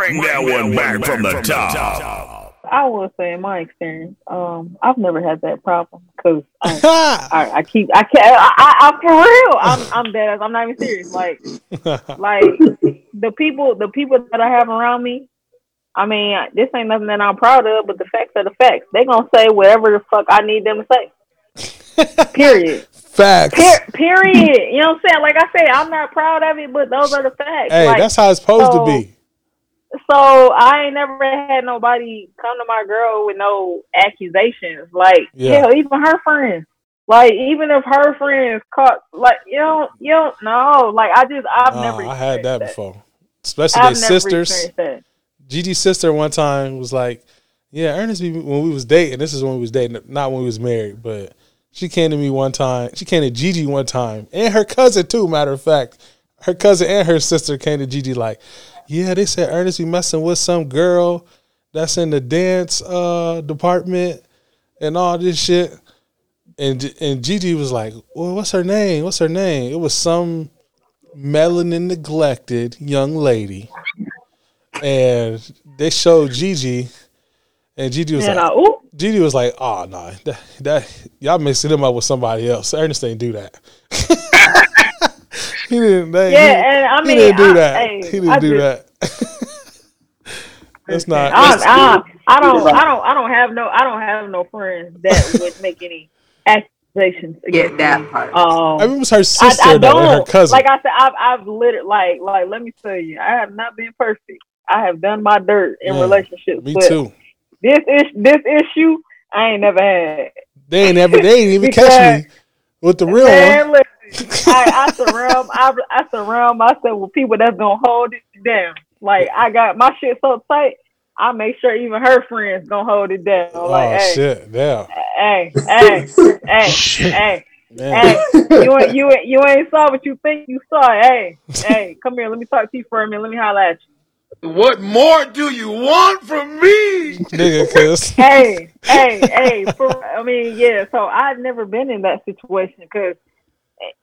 Bring that one back from the top. I will say, in my experience, um, I've never had that problem because I, I, I keep, I can't, I, I, I'm for real. I'm, I'm dead. I'm not even serious. Like, like the people, the people that I have around me. I mean, this ain't nothing that I'm proud of, but the facts are the facts. They gonna say whatever the fuck I need them to say. Period. Facts. Per- period. You know what I'm saying? Like I say, I'm not proud of it, but those are the facts. Hey, like, that's how it's supposed so- to be. So I ain't never had nobody come to my girl with no accusations. Like, Yeah. hell, even her friends. Like, even if her friends caught, like, you don't, you don't know. Like, I just, I've Nah, never. I had that experienced before. Especially I've their sisters. Gigi's sister one time was like, "Yeah, Ernest, when we was dating, this is when we was dating, not when we was married, but she came to me one time. She came to Gigi one time, and her cousin too. Matter of fact, her cousin and her sister came to Gigi like, "Yeah, they said Ernest be messing with some girl that's in the dance uh, department and all this shit." And and Gigi was like, "Well, what's her name? What's her name?" It was some melanin neglected young lady and they showed Gigi, and Gigi was And like, I, Gigi was like, oh no, that, that y'all mixing him up with somebody else. Ernest ain't do that. he didn't. They, yeah, he, and I mean, he didn't do I, that. Hey, he didn't I do just, that. That's not. I, that's- I, I don't, I don't, I don't have no, I don't have no friends that would make any accusations Yeah, against that me. part. Um, I mean, it was her sister I though, and her don't cousin. like I said. I've I've literally like like let me tell you, I have not been perfect. I have done my dirt in Yeah, relationships. me but too. This is this issue I ain't never had. They ain't ever. They ain't even catch me with the real one. Man, listen, I, I surround I, I surround myself with people that's gonna hold it down. Like I got my shit so tight. I make sure even her friends gonna hold it down. Oh, like, oh hey, shit! Yeah. hey, hey, hey, hey. Man. Hey, you ain't you ain't you ain't saw what you think you saw. Hey, hey, come here. Let me talk to you for a minute. Let me holler at you. What more do you want from me? Nigga, cause Hey, hey, hey. For, I mean, yeah. So I've never been in that situation because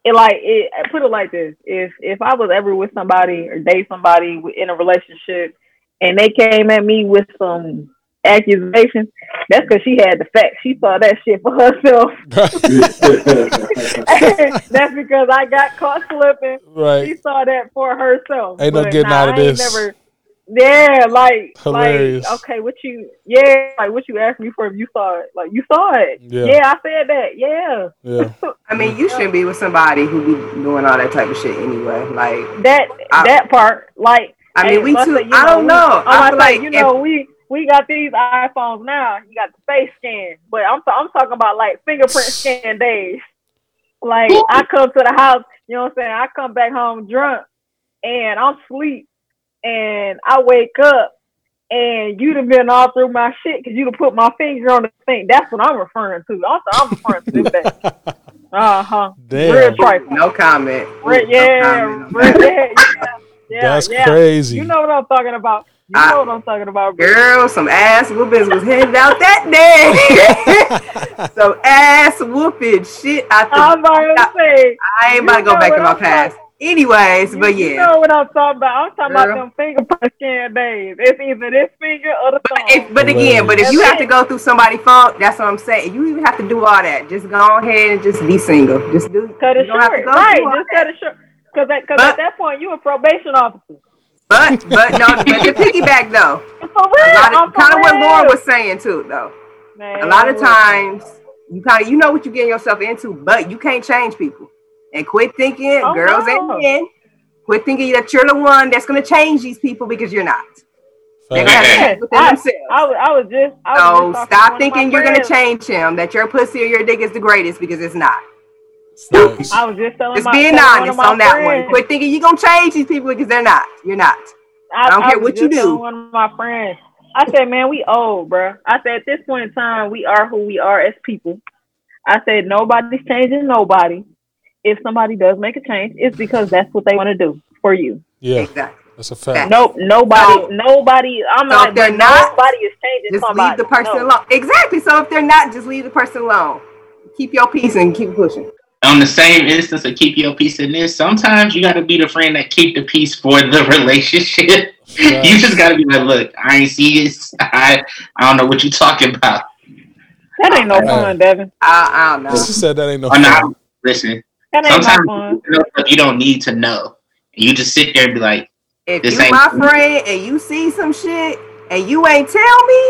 it like it. Put it like this: if if I was ever with somebody or date somebody in a relationship, and they came at me with some accusations, that's because she had the facts. She saw that shit for herself. that's because I got caught slipping. right. She saw that for herself. Ain't no getting nah, out of I this. Never, yeah, like, Hilarious. like, okay, what you, yeah, like what you asked me for? If you saw it, like you saw it. Yeah. Yeah, I said that. Yeah, Yeah. I mean, you shouldn't be with somebody who be doing all that type of shit anyway. Like, that I- that part, like, I mean, we so too. say, you I don't we- know. I'm I like, feel like you if- know, we we got these iPhones now. You got the face scan, but I'm I'm talking about like fingerprint scan days. Like I come to the house, you know what I'm saying? I come back home drunk and I'm asleep and I wake up and you'd have been all through my shit because you'd have put my finger on the thing. That's what I'm referring to. I'm, I'm referring to this. Uh huh. Real trifling. no comment. Real, No yeah, comment on real, that. yeah, yeah, That's yeah. crazy. You know what I'm talking about. You I- know what I'm talking about, bro. Girl, some ass whoopings was handed out that day. some ass whooping shit. I, I'm about to say. I ain't about to go back what in my I'm past. Anyways, You, but you yeah. know what I'm talking about. I'm talking Girl. about them fingerprint scan days. It's either this finger or the thumb. If, but again, but if you have to go through somebody's phone, that's what I'm saying. You even have to do all that. Just go ahead and just be single. Just do. cut you it don't have to short, go right? Just that. cut it short. Because at, cause But- at that point, you're a probation officer. But but no, but to piggyback though, For a real, lot I'm of for kind of what real. Lauren was saying too though. Man, A lot of times you kind of you know what you're getting yourself into, but you can't change people. And quit thinking Oh, girls no. and men. Quit thinking that you're the one that's gonna change these people because you're not. They're gonna have to Facts. within I, themselves. I, was, I was just. I was So just talking to one stop thinking you're gonna change him. That your pussy or your dick is the greatest because it's not. Facts. I was just telling Just my, being telling honest of on that friends. one. Quit thinking you're gonna change these people because they're not. You're not. I don't care was what you do. One of my friends, I said, "Man, we old, bro. I said, at this point in time, we are who we are as people. I said, nobody's changing nobody. If somebody does make a change, it's because that's what they want to do for you. Yeah, Exactly. that's a fact. Nope, nobody, So- nobody. I'm so like, if they're but not, nobody is changing Just somebody. leave the person No. alone. Exactly. So if they're not, just leave the person alone. Keep your peace and keep pushing. on the same instance of keep your peace in this, sometimes you got to be the friend that keep the peace for the relationship. you just gotta be like, look, I ain't see this. I I don't know what you talking about. That ain't no fun, Devin. I, I don't know. She said that ain't no. Oh, fun. no, listen. That ain't Sometimes no fun. you, know you don't need to know. You just sit there and be like, If This you ain't- my friend and you see some shit and you ain't tell me,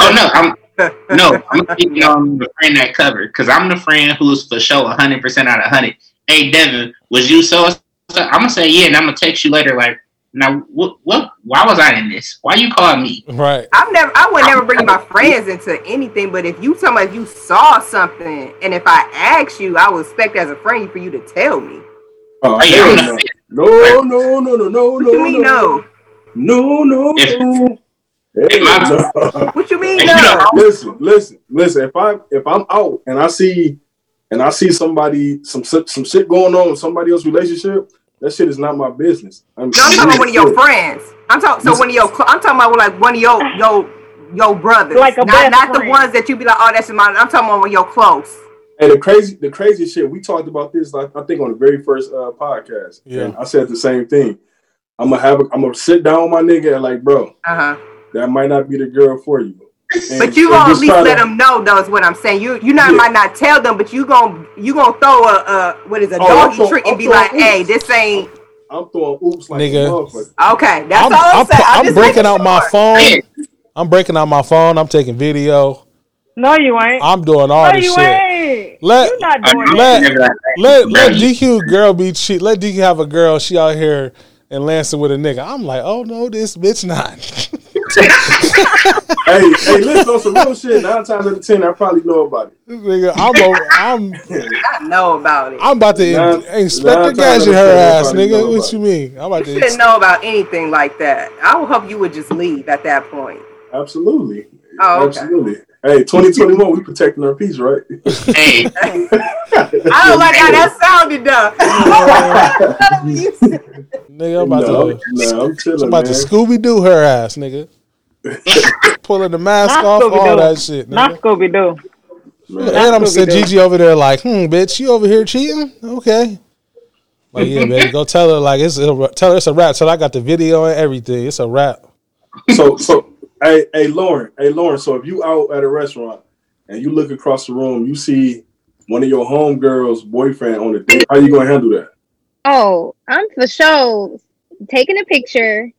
oh no, I'm no, I'm speaking on the friend that covered because I'm the friend who's for sure 100 percent out of 100. Hey Devin, was you so? so- I'm gonna say yeah, and I'm gonna text you later. Like, now what? What? Why was I in this? Why you calling me? Right. I've never, I would never bring my friends into anything. But if you tell me if you saw something, and if I ask you, I would expect as a friend for you to tell me. Oh, Hey, no. no, no, no, no, no, What no, you mean no? no, no, If- no. if Hell no. What you mean Hey, no? you know- listen, listen, listen. If I if I'm out and I see and I see somebody some some shit going on in somebody else's relationship, that shit is not my business. I'm, No, I'm talking about one of your friends. I'm talking so one of your. I'm talking about like one of your your your brothers, Like a not best not the ones that you be like, oh, that's my. I'm talking about when you're close. Hey, the crazy, the crazy shit. We talked about this, like I think, on the very first uh, podcast. Yeah. And I said the same thing. I'm gonna have, a, I'm gonna sit down with my nigga and like, bro, Uh huh. that might not be the girl for you. And- But you gonna at least let to- them know, though. Is what I'm saying. You you not Yeah. might not tell them, but you gonna you gonna throw a, a what is a Oh, doggy throw- trick I'm and be throwing like, hey, this ain't I'm throwing oops like Nigga. okay. That's I'm, all I'm, I'm, saying. I'm just breaking making out my phone. I'm breaking out my phone. I'm taking video. No, you ain't. I'm doing all no, this you shit. ain't. Let- you not doing Let- that. never like that. Let let DQ girl be cheat. Let DQ have a girl. She out here and Lansing with a nigga. I'm like, oh no, this bitch not. hey, hey, listen on some real shit. Nine times out of ten, I probably know about it. This nigga, I'm a, I'm I know about it. I'm about to Nine- inspect nine the times gadget her ass, nigga. What you mean? I'm about You to. shouldn't know about anything like that. I would hope you would just leave at that point. Absolutely, Oh, okay. absolutely. Hey, 2021, we protecting our peace, right? Hey, I don't like how that sounded though. Nigga, I'm about no, to. no, I'm chilling, I'm about man. to Scooby Doo her ass, nigga. Pulling the mask Not off, all Scooby-Doo. that shit, Not nigga. Scooby Doo. Man, And I'm saying Scooby-Doo. Gigi over there like, hmm, bitch, you over here cheating? Okay. Like, yeah, baby, go tell her like it's a, tell her it's a rap. Tell her I got the video and everything. It's a rap. so so hey hey Lauren, hey Lauren, so if you out at a restaurant and you look across the room, you see one of your homegirls' boyfriend on the date, how you gonna handle that? Oh, I'm for sure taking a picture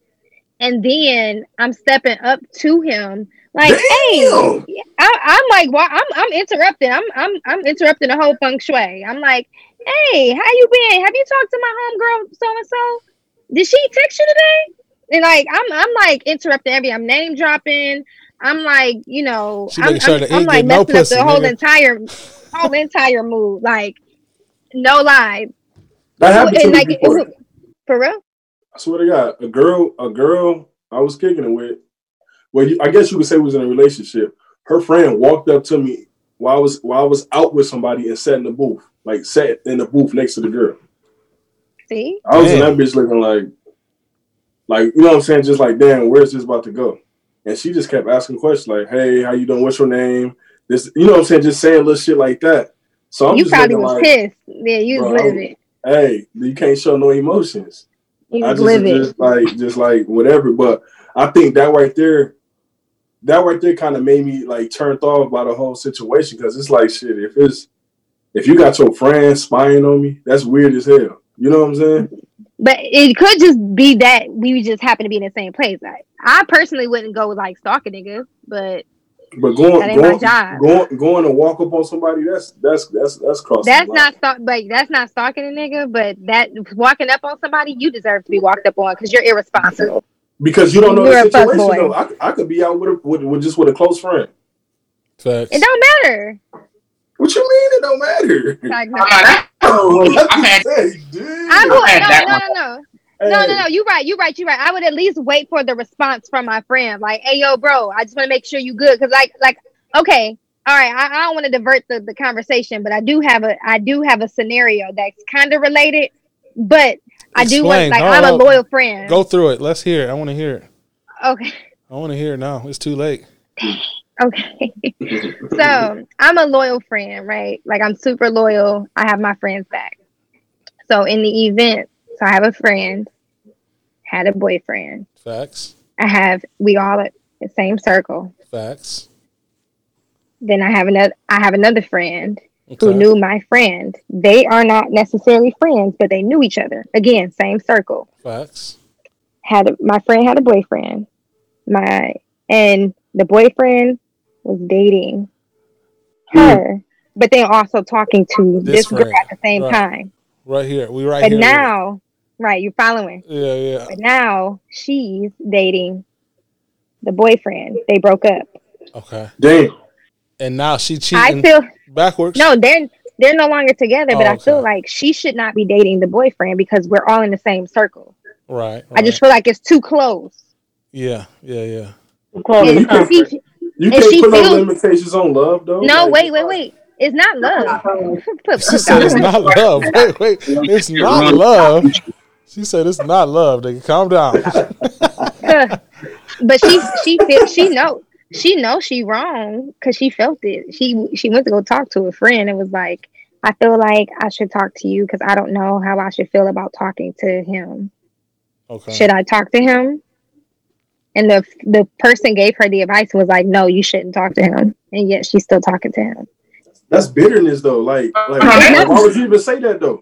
and then I'm stepping up to him like, hey, Damn! I, I'm like, why? I'm I'm interrupting. I'm I'm I'm interrupting the whole feng shui. I'm like, hey, how you been? Have you talked to my homegirl so and so? Did she text you today? And like, I'm I'm like interrupting every. I'm name dropping. I'm like, you know, She I'm, sure I'm, I'm like get no messing up pussy, the whole nigga. entire whole entire mood. Like, no lie. That happened to And me like, before. for real. I swear to God, a girl, a girl I was kicking it with. Well, you, I guess you could say was in a relationship. Her friend walked up to me while I was while I was out with somebody and sat in the booth, like sat in the booth next to the girl. See, I was in Damn. that bitch looking like, like you know what I'm saying, just like damn, where's this about to go? And she just kept asking questions like, "Hey, how you doing? What's your name?" This, you know what I'm saying, just saying little shit like that. So I'm you just probably was like, pissed. Yeah, you was Bro, livid. "Hey, you can't show no emotions." I was just, livid. just like just like whatever. But I think that right there, that right there kind of made me like turned off by the whole situation because it's like shit. If it's if you got your friends spying on me, that's weird as hell. You know what I'm saying? But it could just be that we just happen to be in the same place. Like, I personally wouldn't go like stalking niggas, but But going That ain't my going, job. going going to walk up on somebody that's that's that's that's crossing. that's the line. not stalk. but that's not stalking a nigga. But that walking up on somebody, you deserve to be walked up on because you're irresponsible. because you don't know You're the situation. Though. I, I could be out with, a, with with just with a close friend. Facts. It don't matter. What you mean? It don't matter. Like, no. no, that, Oh, that's I've had- what you say, dude. I would had that no, no, no, no. No, no, no. You right. You right. You right. I would at least wait for the response from my friend. Like, hey, yo, bro, I just want to make sure you good. Cause like, like, okay, all right. I, I don't want to divert the, the conversation, but I do have a I do have a scenario that's kind of related. But I do want like No, I'm a loyal friend. Go through it. Let's hear it. I want to hear it. Okay. I want to hear it now. It's too late. Okay. so I'm a loyal friend, right? Like I'm super loyal. I have my friends back. So in the event, so I have a friend. had a boyfriend. Facts. I have we all at the same circle. Facts. Then I have another I have another friend Okay. who knew my friend. They are not necessarily friends, but they knew each other. Again, same circle. Facts. Had a, my friend had a boyfriend. My and the boyfriend was dating hmm. her, but then also talking to This this, girl at the same Right. time. Right here. We right But here. now, right, you're following? Yeah, yeah. But now she's dating the boyfriend. They broke up. Okay. Damn. And now she I feel backwards. no, they're they're no longer together. But Oh, I feel like she should not be dating the boyfriend because we're all in the same circle. Right. I just feel like it's too close. Yeah. Yeah. Yeah. And you enough. can- she- You And can't she put no limitations on love, though. no, Like, wait, wait, wait. It's not love. Put- put She said it's not love. Wait, wait. It's not love. She said it's not love. Nigga, calm down. but she she feel she know she knows she wrong because she felt it. She she went to go talk to a friend and was like, I feel like I should talk to you because I don't know how I should feel about talking to him. Okay. Should I talk to him? And the the person gave her the advice and was like, No, you shouldn't talk to him. And yet she's still talking to him That's bitterness, though. Like, like why would you even say that, though?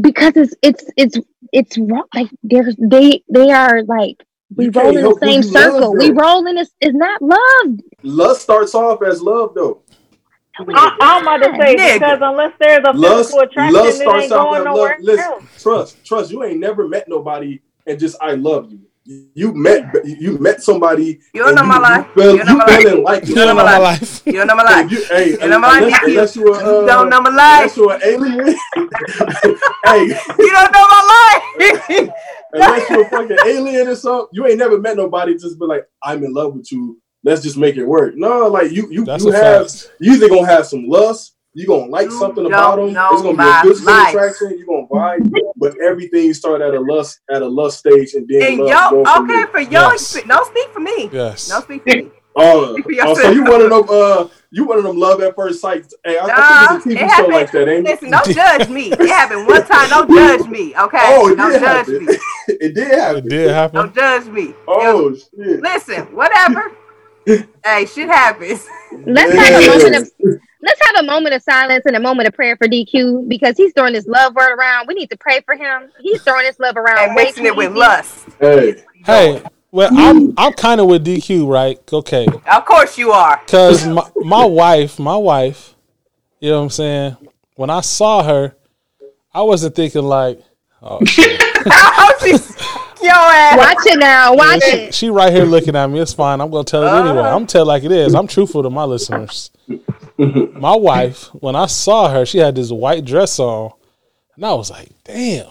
Because it's it's it's it's wrong. Like they're they they are like we You roll in the same you love, circle. we roll in this. It's not love. Lust starts off as love, though. I, I'm about to say Nigga. because unless there's a Lust, physical attraction, lust it starts ain't off going as love. nowhere Listen, else. trust, trust. You ain't never met nobody and just I love you. You met, you met somebody. You don't know my life. You, fell, don't know my life. You don't know my life. You don't know my life. you, hey, You know my life, unless, unless you a, uh, You don't know my Unless life. you an alien. hey, You don't know my life. unless you're a fucking alien or something, you ain't never met nobody just be like, I'm in love with you. Let's just make it work. No, like you, you, That's you have, fact. you either gonna have some lust, you gonna like You something about them. It's gonna be a physical life. attraction. You gonna vibe, but everything start at a lust, at a lust stage, and then And love yo, go okay, for your Yes. expe- don't speak for me. Yes. Don't speak for me. Oh, Speak for oh, so yourself. you one of them? Uh, you one of them love at first sight? Hey, I, I Nah, think it it's a uh, TV show happened. like that, ain't it? Listen, don't judge me. It happened one time. Don't judge me. Okay. Oh, it don't did judge happen. me. it did happen. It did happen. Don't judge me. Oh, it was- Oh shit! listen, whatever. hey, shit happens. Let's Yeah. have a moment of let's have a moment of silence and a moment of prayer for DQ because he's throwing this love word around. We need to pray for him. He's throwing this love around And way mixing it with easy. lust. Hey, Hey, well, I'm I'm kind of with DQ, right? Okay, Of course you are. because my my wife, my wife, you know what I'm saying. When I saw her, I wasn't thinking like, oh, shit. Oh, Yo ass. Watch it now. Watch she, it. she right here looking at me. It's fine. I'm gonna tell it anyway. I'm oh. gonna tell it like it is. I'm truthful to my listeners. my wife, when I saw her, she had this white dress on, and I was like, damn.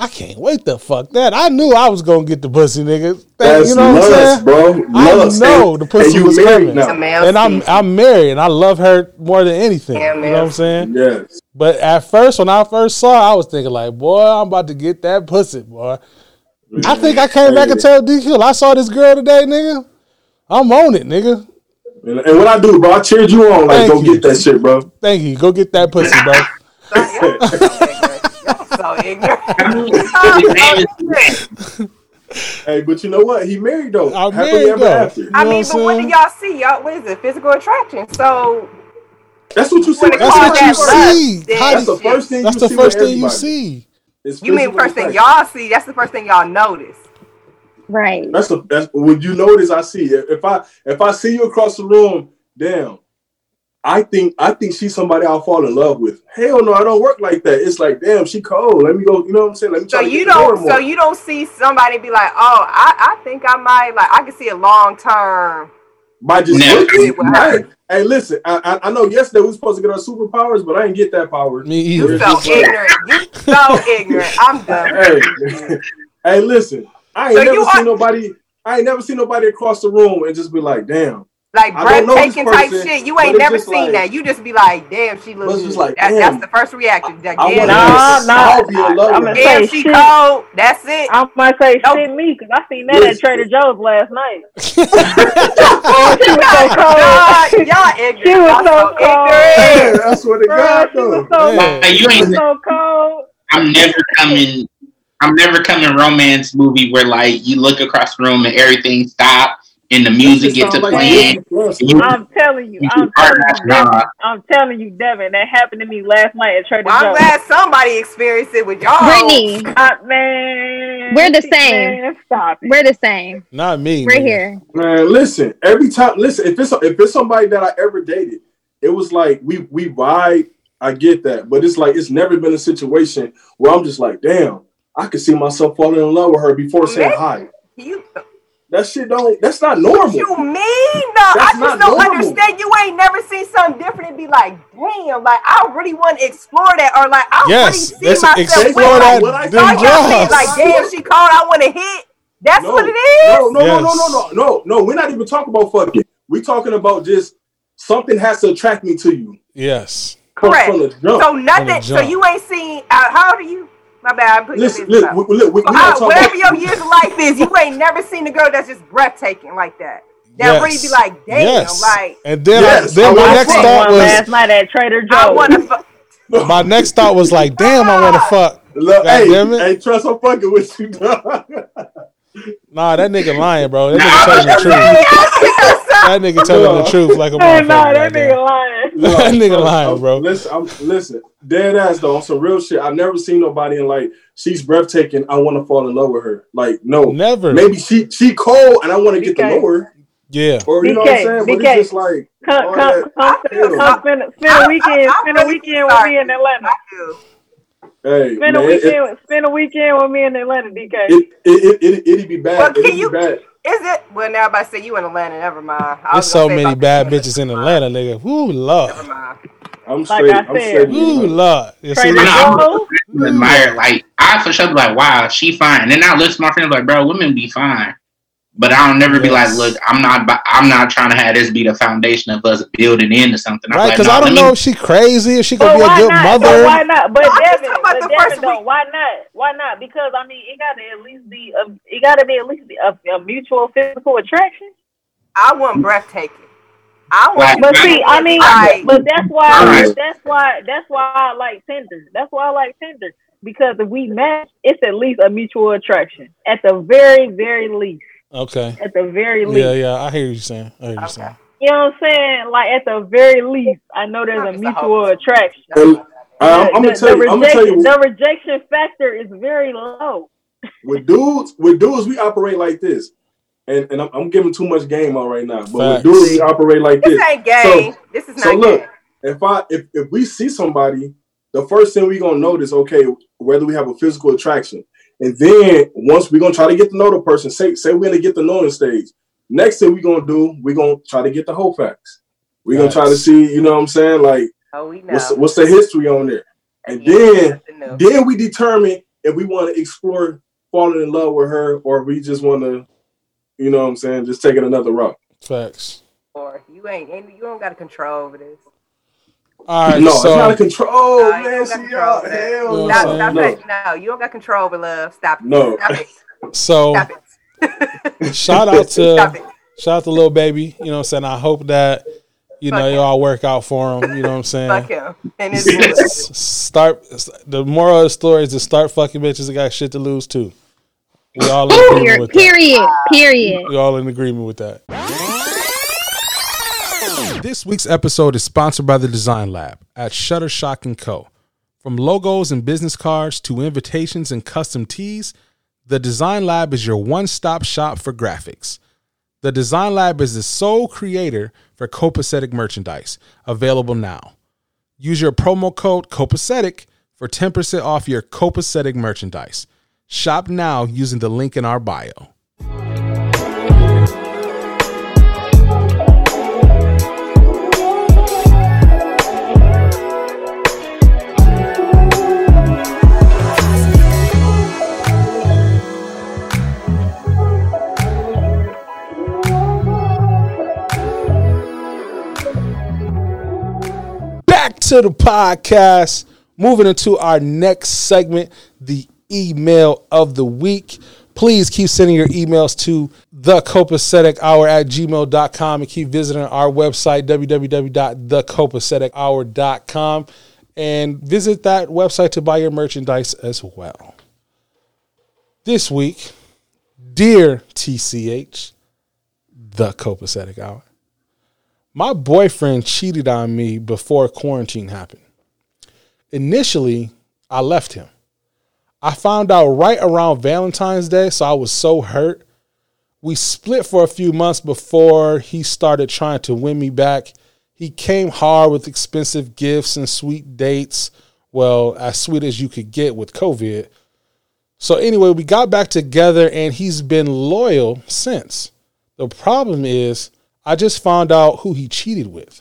I can't wait to fuck that. I knew I was gonna get the pussy, nigga. That- that's you know what I'm saying? bro. I know And- the pussy was coming. It's now. and I'm. I'm married and I love her more than anything. Yeah, you know what I'm saying? Yes. But at first, when I first saw, her, I was thinking like, boy, I'm about to get that pussy, boy. I think I came back and told DQ, I saw this girl today, nigga. I'm on it, nigga. And, and what I do, bro, I cheered you on. Like, Thank go you. get that shit, bro. Thank you. Go get that pussy, bro. so ignorant. Y'all so ignorant. Hey, but you know what? He married though. I'm Happily married, ever though. after. You I mean, what but I'm what do y'all see? Y'all, what is it? Physical attraction. So That's what you see. When with it That's call what you everybody. see. lust, then How That's the first thing. that's you the see first thing you see. You mean physical first thing y'all see? That's the first thing y'all notice. Right. That's the that's when you notice I see if if I if I see you across the room, damn. I think I think she's somebody I'll fall in love with. Hell no, I don't work like that. It's like, damn, she cold. Let me go. You know what I'm saying? Let me So try to you get to know her don't. more. So you don't see somebody be like, oh, I, I think I might like. I can see a long term. by just Never. looking. What Hey, listen. I, I I know yesterday we was supposed to get our superpowers, but I didn't get that power. Me You either. It's so ignorant. You so ignorant. I'm done. Hey, hey, listen. I ain't So never seen are- nobody. I ain't never seen nobody across the room and just be like, damn. Like I don't know this breathtaking type shit. You ain't never seen like- that. You just be like, damn, she looks. Just like, That- damn. that's the first reaction. Like, I damn, Nah, nah. I'll be in love I'm gonna her. say she shit. cold. That's it. I might say Nope. shit me because I seen that at Trader Joe's last night. Oh, she was so cold. God, y'all ignorant. She was y'all so so cold. Hey, ignorant. I swear to Bruh, God, she was so, Yeah. Like, you she was ain't. so cold. I'm never coming I'm never coming romance movie where like you look across the room and everything stop and the music gets to Sound like playing. Disney Plus, You- man. I'm telling you, You I'm telling you, Devin, I'm telling you, Devin, that happened to me last night at Trader Well, I'm Joe's. glad somebody experienced it with y'all. Brittni, Uh, man, We're the same. Man, stop it. we're the same. Not me. We're nigga. here. Man, listen. Every time, listen. If it's if it's somebody that I ever dated, it was like we we ride. I get that, but it's like it's never been a situation where I'm just like, damn, I could see myself falling in love with her before saying hi. You, That shit don't. That's not normal. you mean? No, I just don't normal. understand. You ain't never seen something different and be like, damn, like I really want to explore that, or like I Yes, really see myself explore with that. What I them saw, like, y'all jaws. mean, like, damn, she called, I want to hit. That's no, what it is. No, no, no, no, no, no, no, no. We're not even talking about fucking. We're talking about just something has to attract me to you. Yes. Correct. from the jump. So nothing. So you ain't seen. Uh, how old are you? My bad. I put listen, your listen, business we, out. look, we, we Uh, not whatever about, your years of life is, you ain't never seen a girl that's just breathtaking like that. That really be like, damn, yes. like and then, Yes, I, then my next thought was last night at Trader Joe's. I want to. my next thought was like, damn, I want to fuck. Look, God hey, damn it. hey, trust I'm fucking with you, dog. Nah, that nigga lying, bro. That nigga telling the truth. That nigga telling the truth like a Hey, motherfucker. nah, that nigga lying. That nigga I'm- lying, I'm- bro. Listen, I'm, listen, dead ass though, on some real shit. I've never seen nobody in like she's breathtaking. I want to fall in love with her. Like, no, Never. maybe she she cold and I want to get to BK. know her, Yeah. or you know what I'm BK, saying. But BK. it's just like Come, all come, that- come, I feel- come spend, spend I- a weekend, I- I spend a weekend with me in Atlanta. I do. hey, Spend a man, it, weekend, spend a weekend with me in Atlanta, DK. it, it, it, it, it'd be bad. Well, can it'd you- be bad. Is it? Well, now I'm about to say you in Atlanta. Never mind. There's so many bad bitches in Atlanta, nigga. Woo, Never Lord. mind. I'm Like straight. I I'm said. straight. Ooh, Lord. You see Trader this? I'm- Joe's. I admire like I for sure be like, wow, she fine. And then I listen to my friends like, bro, women be fine. But I don't never be like, look, I'm not, I'm not trying to have this be the foundation of us building into something. I'm Right? like, Because I don't let me- know if she crazy, if she But could be a good not? mother. But why not? But No, Devin, but Devin, first though, why not? Why not? Because I mean, it got to at least be a, it got to be at least a, a mutual physical attraction. I want breathtaking. I want. Right. But see, I mean, Like, but that's why, Alright. that's why, that's why I like Tinder. That's why I like Tinder because if we match, it's at least a mutual attraction at the very, very least. Okay. At the very least, Yeah, yeah. I hear you saying. I hear you Okay. saying. you know what I'm saying? Like at the very least, I know there's a mutual hope. attraction. And, I- I'm The- gonna tell the you. I'm gonna tell rejection- you. the rejection factor is very low. with dudes, with dudes, we operate like this. And and I'm, I'm giving too much game on right now. But Facts. with dudes, we operate like this this. ain't gay. this is not So look, gay. if I if, if we see somebody, the first thing we gonna notice, okay, whether we have a physical attraction, and then once we're gonna try to get to know the person, say say we're gonna get the knowing stage. Next thing we're gonna do, we're gonna try to get the whole facts. We're gonna try to see, you know what I'm saying, like Oh, we know. what's what's the history on there, and Yeah, then then we determine if we want to explore falling in love with her or if we just want to, you know what I'm saying, just take it another route. Facts. Or you ain't, ain't you don't got to control over this. All right. no, so it's not a control, oh, No, you man. don't got See control y'all, over hell No, no. Stop, stop no. it. No, you don't got control over love. Stop it. No. Stop it. so Stop it. shout out to Stop it. shout out to little baby. You know what I'm saying? I hope that you know Fuck him. y'all work out for him. You know what I'm saying? Fuck him. And his S- start the moral of the story is to start fucking bitches that got shit to lose too. We all in agreement Period. with that. Period. Period. We all in agreement with that. This week's episode is sponsored by the Design Lab at Shutter Shock & Co. From logos and business cards to invitations and custom tees, the Design Lab is your one-stop shop for graphics. The Design Lab is the sole creator for copacetic merchandise, available now. Use your promo code copacetic for 10% off your copacetic merchandise. Shop now using the link in our bio. To the podcast. Moving into our next segment, the email of the week. Please keep sending your emails to the copacetic hour at gmail.com and keep visiting our website, www.thecopacetichour.com, and visit that website to buy your merchandise as well. This week, dear TCH, the copacetic hour, my boyfriend cheated on me before quarantine happened. Initially, I left him. I found out right around Valentine's Day, so I was so hurt. We split for a few months before he started trying to win me back. He came hard with expensive gifts and sweet dates. Well, as sweet as you could get with COVID. So, anyway, we got back together and he's been loyal since. The problem is, I just found out who he cheated with.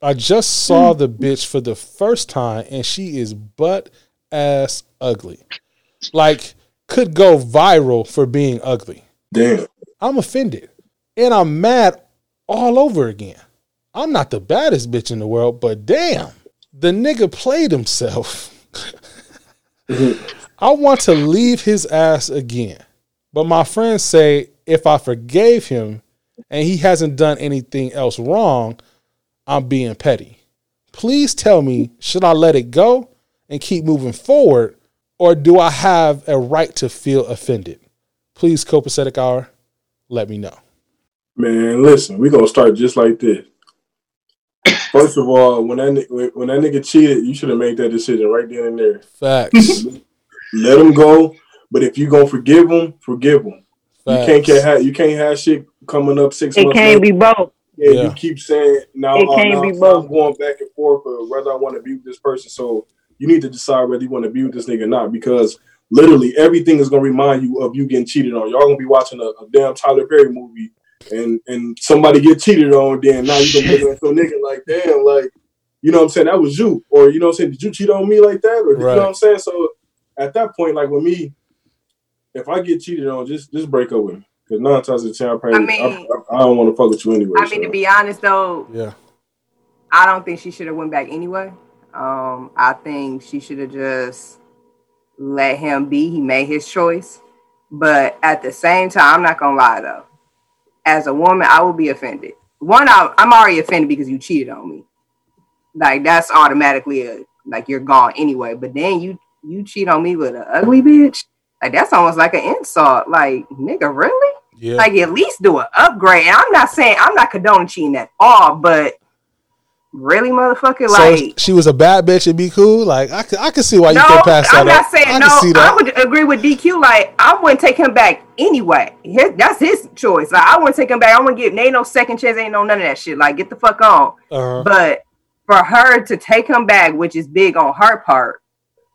I just saw hmm. the bitch for the first time and she is butt ass ugly. Like, could go viral for being ugly. Damn. I'm offended. And I'm mad all over again. I'm not the baddest bitch in the world, but damn, the nigga played himself. I want to leave his ass again. But my friends say if I forgave him and he hasn't done anything else wrong, I'm being petty. Please tell me, should I let it go and keep moving forward, or do I have a right to feel offended? Please, copacetic hour, let me know. Man, listen, we're gonna start just like this. First of all, when that when that nigga cheated, you should have made that decision right then and there. Facts. Let him go. But if you gonna forgive him, forgive him. You can't Facts. get you can't have shit coming up six It months. can't later. be both. Yeah, Yeah. you keep saying now, It uh, can't now, be both. I'm going back and forth or whether I want to be with this person. So you need to decide whether you want to be with this nigga or not because literally everything is gonna remind you of you getting cheated on. Y'all gonna be watching a, a damn Tyler Perry movie and and somebody get cheated on, then now you're gonna look at some nigga like damn, like you know what I'm saying, that was you. Or you know what I'm saying, did you cheat on me like that? Or you Right. know what I'm saying? So at that point, like with me, if I get cheated on, just just break up with me. Because nine times out of ten, I, probably, I mean- I, I, I don't want to fuck with you anyway. I mean, to be honest though, Yeah. I don't think she should have went back anyway. Um, I think she should have just let him be. He made his choice. But at the same time, I'm not gonna lie though. As a woman, I will be offended. One, I, I'm already offended because you cheated on me. Like that's automatically a like you're gone anyway. But then you you cheat on me with an ugly bitch. Like that's almost like an insult. Like nigga, really? Yeah. like at least do an upgrade. And I'm not saying I'm not condoning cheating at all, but really, motherfucker, so like she was a bad bitch and be cool. Like I could, I could see why you no, can pass that I'm not up. saying I no. can I would agree with DQ. Like I wouldn't take him back anyway. His, that's his choice. Like I wouldn't take him back. I wouldn't give ain't no second chance. Ain't no none of that shit. Like get the fuck on. Uh-huh. But for her to take him back, which is big on her part,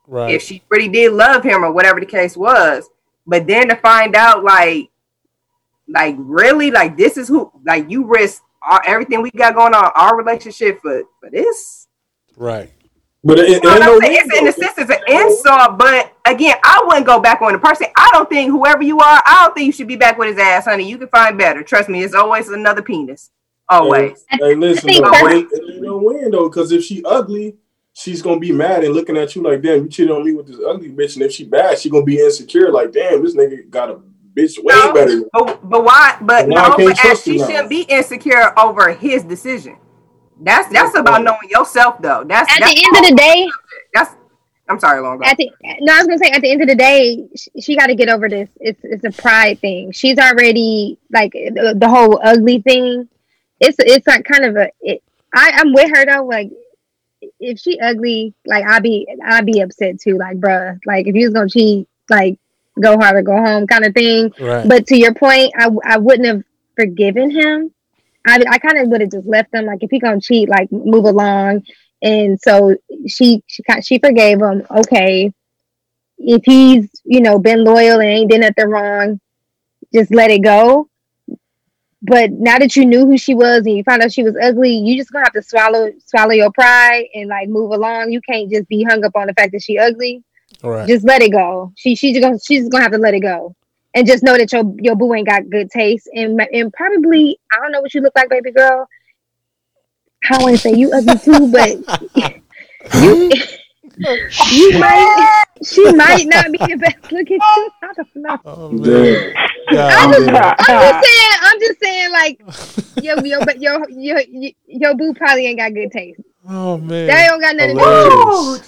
Right. if she really did love him or whatever the case was, but then to find out like, like really, like this is who, like you risk our, everything we got going on our relationship for for this. right. But it, it, You know ain't what no I'm saying? It's in a though. sense, it's an insult, but again, I wouldn't go back on the person. I don't think whoever you are, I don't think you should be back with his ass, honey. You can find better. Trust me, it's always another penis. Always. Hey, hey, listen, think though, that's- but it, it ain't no win though, because if she ugly, she's gonna be mad and looking at you like, damn, you cheated on me with this ugly bitch. And if she bad, she gonna be insecure, like, damn, this nigga got a bitch way No. better. But but why? But Why I no, can't but as trust she shouldn't be insecure over his decision. That's that's about knowing yourself, though. That's At that's the end of the day, That's. I'm sorry, long at the no, I was gonna say at the end of the day, she, she got to get over this. It's it's a pride thing. She's already like the, the whole ugly thing. It's it's like kind of a. It, I I'm with her though. Like if she ugly, like I'd be I'd be upset too. Like bruh, like if you was gonna cheat, like go hard or go home kind of thing. Right. But to your point, I I wouldn't have forgiven him. I I kind of would have just left him. Like if he gonna cheat, like move along. And so she she she forgave him. Okay, if he's you know been loyal and ain't did nothing wrong, just let it go. But now that you knew who she was and you found out she was ugly, you just gonna have to swallow swallow your pride and like move along. You can't just be hung up on the fact that she ugly right. just let it go. She she's gonna she's gonna have to let it go, and just know that your your boo ain't got good taste, and and probably I don't know what you look like, baby girl. I want to say you ugly too, but you you might she might not be the best looking too. I don't know. Oh, man. Damn. I'm God, just, damn. I'm just saying, I'm just saying, like, yo, yo, but your, your, your, your boo probably ain't got good taste. Oh man. They don't got nothing to do. Hilarious.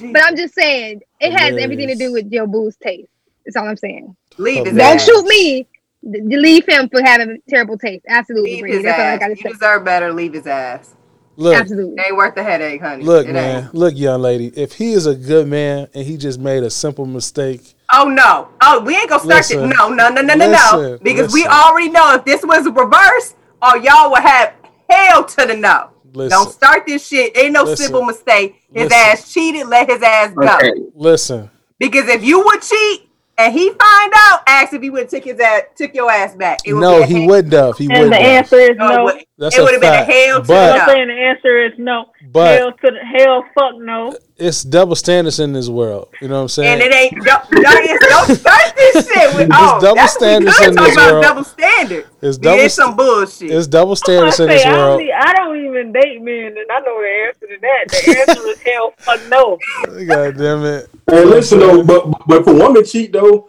Oh. But I'm just saying, it has everything to do with your boo's taste. That's all I'm saying. Leave his Don't ass. shoot me. D- leave him for having a terrible taste. Absolutely, Leave Brittni. his That's all I ass. gotta You say. deserve better. Leave his ass. Look, Absolutely. It ain't worth the headache, honey. look, It man. ain't. Look, young lady. If he is a good man and he just made a simple mistake, Oh no! Oh, we ain't gonna start Listen. it. No, no, no, no, no, no. Listen, Because we already know if this was reversed, or y'all would have hell to the no. Listen, Don't start this shit. Ain't no Listen. simple mistake. His Listen. ass cheated. Let his ass go. Okay. listen. Because if you would cheat and he find out, ask if he would took his ass, took your ass back. It would No, be he wouldn't have. He And wouldn't the answer is No, it no. would- That's it would have been a fact. hell to But- the I'm saying the answer is no. But- hell to the hell, fuck no. It's double standards in this world. You know what I'm saying? And it ain't don't, don't, don't start this shit with It's oh double that's what we standards in this world. double standards. It's Yeah, double it's some bullshit. It's double I standards in say this I world. don't, I don't even date men, and I know the answer to that. The answer is hell, fuck no. God damn it. Hey, listen though, but but if a woman cheat though,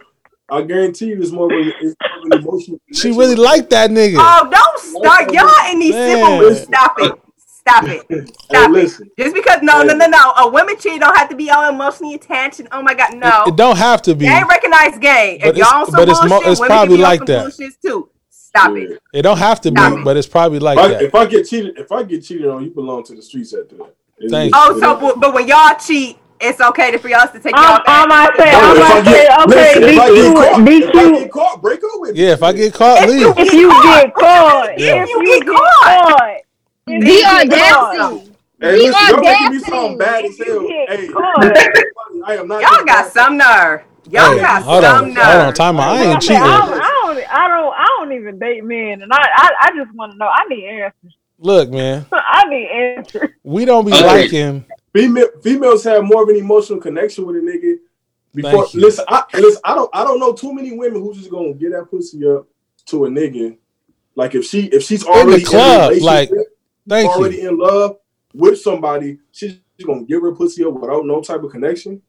I guarantee you it's more of, a, it's more of an emotional. She really liked that nigga. Oh, don't start y'all in these Man. civil. Stop it. Stop it. Hey, Stop it. listen. Just because no, no, no, no. A woman cheat don't have to be all emotionally attached. And, oh my god, no. It, it don't have to be. They ain't recognized game. But If y'all on it's- some but it's bullshit, mo- it's women probably can be on like some that. bullshit too. Stop Yeah. it. It don't have to Stop be, it. but it's probably like If I, that. if I get cheated, if I get cheated on, you belong to the streets after that. It- Thank oh, it- you. Oh, so but, but when y'all cheat, it's okay to, for y'all to take y'all I'm, back. I'm not saying, No, I'm I not saying, okay, listen, if I be get caught, cute, if I get caught, break up with me. Yeah, if I get caught, If leave. you- If you get caught, Yeah. if you get caught, if The you get audacity. caught, Hey, listen, y'all making me sound bad as hell. Hey. I am not. Y'all got some nerve. Y'all Hey, got hold some on, nerve. hold on, time out. I ain't I, cheating. Don't, I don't, I don't, even date men, and I, I, I just want to know. I need answers. Look, man, I need answers. we don't be Okay. liking. Female, females have more of an emotional connection with a nigga. Before, listen, I, listen, I don't, I don't know too many women who's just gonna get that pussy up to a nigga. Like if she, if she's already club, in a like, relationship, Thank already you. in love with somebody, she's gonna give her pussy up without no type of connection.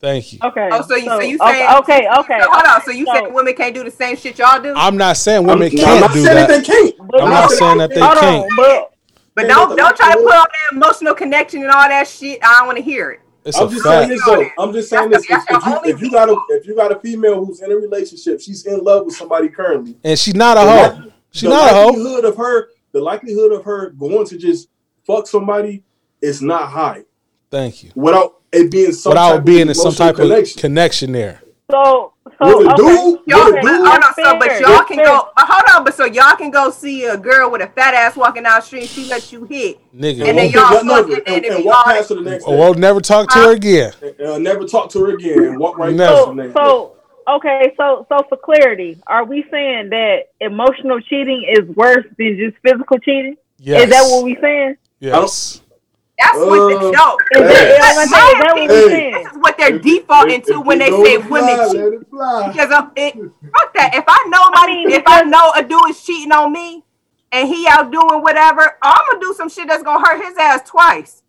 Thank you. Okay. Oh, so you, so you okay, saying? okay, okay. So, hold on. So you So- saying women can't do the same shit y'all do? I'm not saying women I'm, I'm can't not do saying that. they can't. But I'm not saying that they hold can't. on, but But don't don't try to put on that emotional connection and all that shit. I don't want to hear it. It's a I'm just saying fact. this though. I'm just saying this. That's If, the- if you that's the if you got a if you got a female who's in a relationship, she's in love with somebody currently. And she's not a the hoe. like- She's not a hoe. likelihood of her, the likelihood of her going to just fuck somebody is not high Thank you. without it being some type Without of being in some type connection. of connection there. so, so With a okay. dude, Y'all, with but, a dude, hold on, so, but y'all That's can fair. go. But hold on, but so y'all can go see a girl with a fat ass walking down the street. She lets you hit, Nigga. and then won't y'all think nothing of fucking it, and and, and be walk past her the next I day. won't never talk to her again. And, uh, never talk to her again and walk right Never. past So, the next day. so okay, so so for clarity, are we saying that emotional cheating is worse than just physical cheating? Yes. Is that what we saying? Yes. That's what the, Uh, no. Is that, Hey. is that, is what we Hey. This is what they're If- defaulting if- to if when it they say to women cheat. Let it fly. Because I'm, it, fuck that. If I know my, I mean, if I know a dude is cheating on me, and he out doing whatever, I'm gonna do some shit that's gonna hurt his ass twice.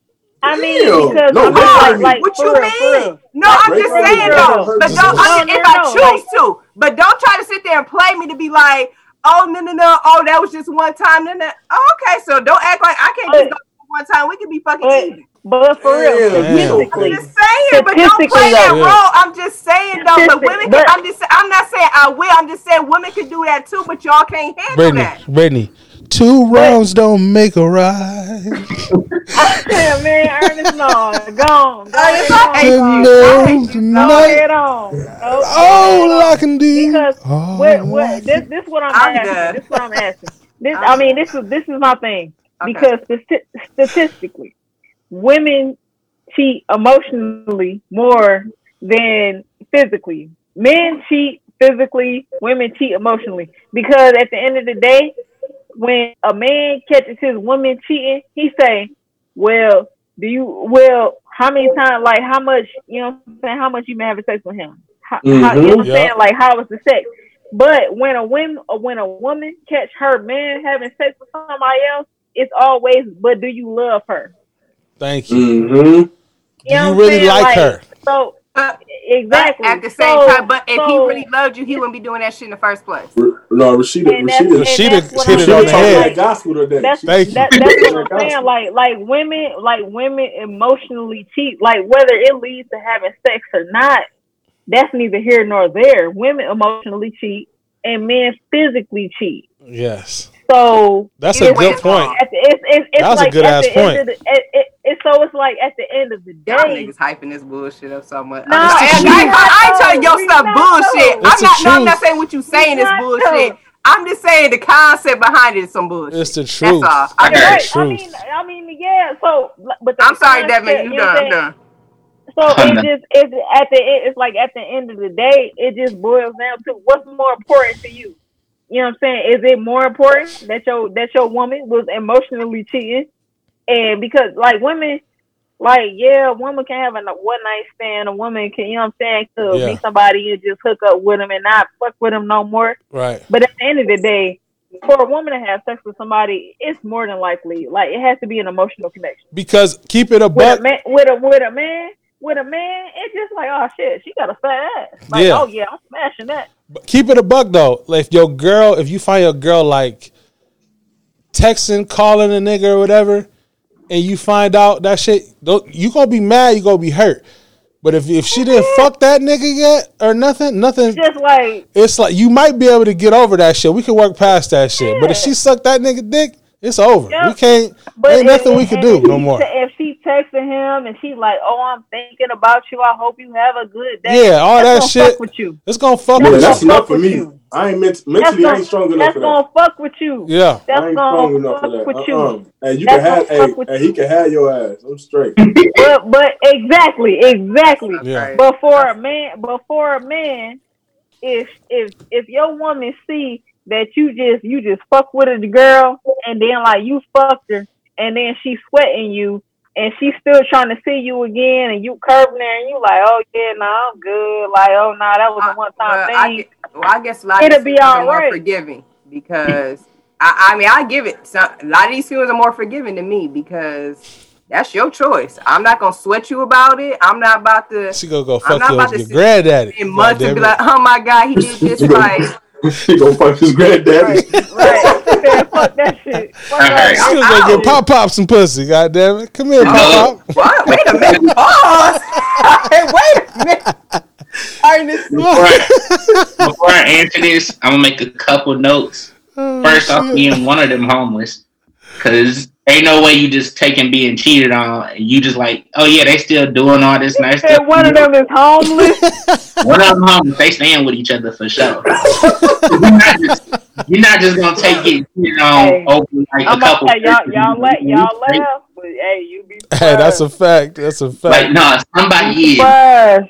I mean, Damn. because No, I like, like What you real, mean? real. No, Like, I'm just saying with though. her. But don't, no, I, no, if I choose to, but don't try to sit there and play me to be like, oh no no no, oh that was just one time. No, no. Oh, okay, so don't act like I can't just But- go one time. We can be fucking But even. but for real, Damn. Damn. statistically, I'm just saying, but don't play that though. role. I'm just saying though, but Statistic- women. Can, but- I'm just. I'm not saying I will. I'm just saying women can do that too, but y'all can't handle Brittni. that. Brittni. Two wrongs don't make a right. yeah, man, Ernest, no, go on, go Ernest, ahead I hate on, you. go I No, hate Go ahead on. Go- go All I can do. because all what what this this what I'm, I'm asking. done. This is what I'm asking. This I mean this is this is my thing Okay. because stati- statistically, women cheat emotionally more than physically. Men cheat physically, women cheat emotionally because at the end of the day, when a man catches his woman cheating, he say, "Well, do you well how many times like how much you know what I'm saying how much you been having sex with him? How, how you know mm-hmm. what I'm saying like how was the sex?" But when a woman when a woman catch her man having sex with somebody else, it's always, "But do you love her?" Thank you. Mm-hmm. You Do know you what really saying? like her? So But, but exactly. at the same So- time, but if he really loved you, he wouldn't be doing that shit in the first place. No, Rashida, And that's- Rashida, and Rashida that's what hit I'm it on the saying, Rashida talking head. like, that gospel today. That's Thank you. that, that's what I'm saying. Like like women like women emotionally cheat. Like whether it leads to having sex or not, that's neither here nor there. Women emotionally cheat and men physically cheat. Yes. So That's a good point. At the, it's, it's, it's That was a like good at ass the point. End of the, it, it, it's so it's like at the end of the Y'all day. niggas hyping this bullshit up so much. No, I'm just- I, ain't- I, I ain't telling your stuff not bullshit. I'm not. No, I'm not saying what you saying is bullshit. know. I'm just saying the concept behind it is some bullshit. It's the That's truth. all. I Okay. got Right. it. It's I mean, I mean, yeah. So, but the I'm sorry, concept, Devin. You know done. I'm I'm saying? done. So it just it's at the end- it's like at the end of the day, it just boils down to what's more important to you. You know what I'm saying? Is it more important that your that your woman was emotionally cheating? And because like women, like yeah, a woman can have a one night stand. A woman can, you know what I'm saying, could Yeah. meet somebody and just hook up with them and not fuck with them no more. Right. But at the end of the day, for a woman to have sex with somebody, it's more than likely like it has to be an emotional connection. Because keep it a With a man, with a with a man, with a man, it's just like oh shit, she got a fat ass. Like Yeah. oh yeah, I'm smashing that. Keep it a buck though. Like if your girl, if you find your girl like texting, calling a nigga or whatever, and you find out that shit, you gonna be mad. You gonna be hurt. But if if she didn't fuck that nigga yet or nothing, nothing. Just like It's like you might be able to get over that shit. We can work past that shit. But if she sucked that nigga dick, it's over. Yeah. We can't. But ain't nothing if- we can do no more. te- If she texting him and she's like, "Oh, I'm thinking about you. I hope you have a good day." Yeah, all that's that shit. Fuck with you. It's gonna fuck Yeah, with that's you. gonna enough for me. you. I ain't ment- mentally. I gonna, ain't strong enough that's for gonna that. fuck with you. Yeah. That's I ain't gonna strong enough for that. with Uh-uh. you. And you That's can have, gonna hey, fuck with and he can have your ass. I'm straight. But but exactly, exactly. Yeah. Right. But for a man, but for a man, if if if your woman see that you just you just fuck with a girl and then like you fucked her and then she's sweating you and she's still trying to see you again and you curving there and you like oh yeah nah I'm good like oh nah that was a uh, one time Well, I, thing gue- well, I guess a lot It'll of be these females are more forgiving because I, I mean I give it. Some, a lot of these feelings are more forgiving to me because that's your choice. I'm not gonna sweat you about it. I'm not about to She gonna go fuck I'm fuck not your, about to your sit granddaddy. in months and goddamn be like, oh my god, he did this. like, he gonna fuck his granddaddy. right right Man, fuck that shit fuck that right. She shit. gonna get pop pop some pussy. Goddamn it! Come here, pop pop. what? Wait a minute, pause. hey, wait a minute. Ernest, Before I, before I answer this, I'm gonna make a couple notes. Oh, First off, being one of them homeless, because ain't no way you just taking being cheated on and you just like, oh yeah, they still doing all this nice stuff. One of them is homeless One of them homeless, they staying with each other for sure. you're, not just, you're not just gonna take it, you know, Hey, over like I'm a couple. about say y'all persons. y'all let y'all laugh but hey you be Hey, that's a fact. That's a fact. like fact. no, somebody is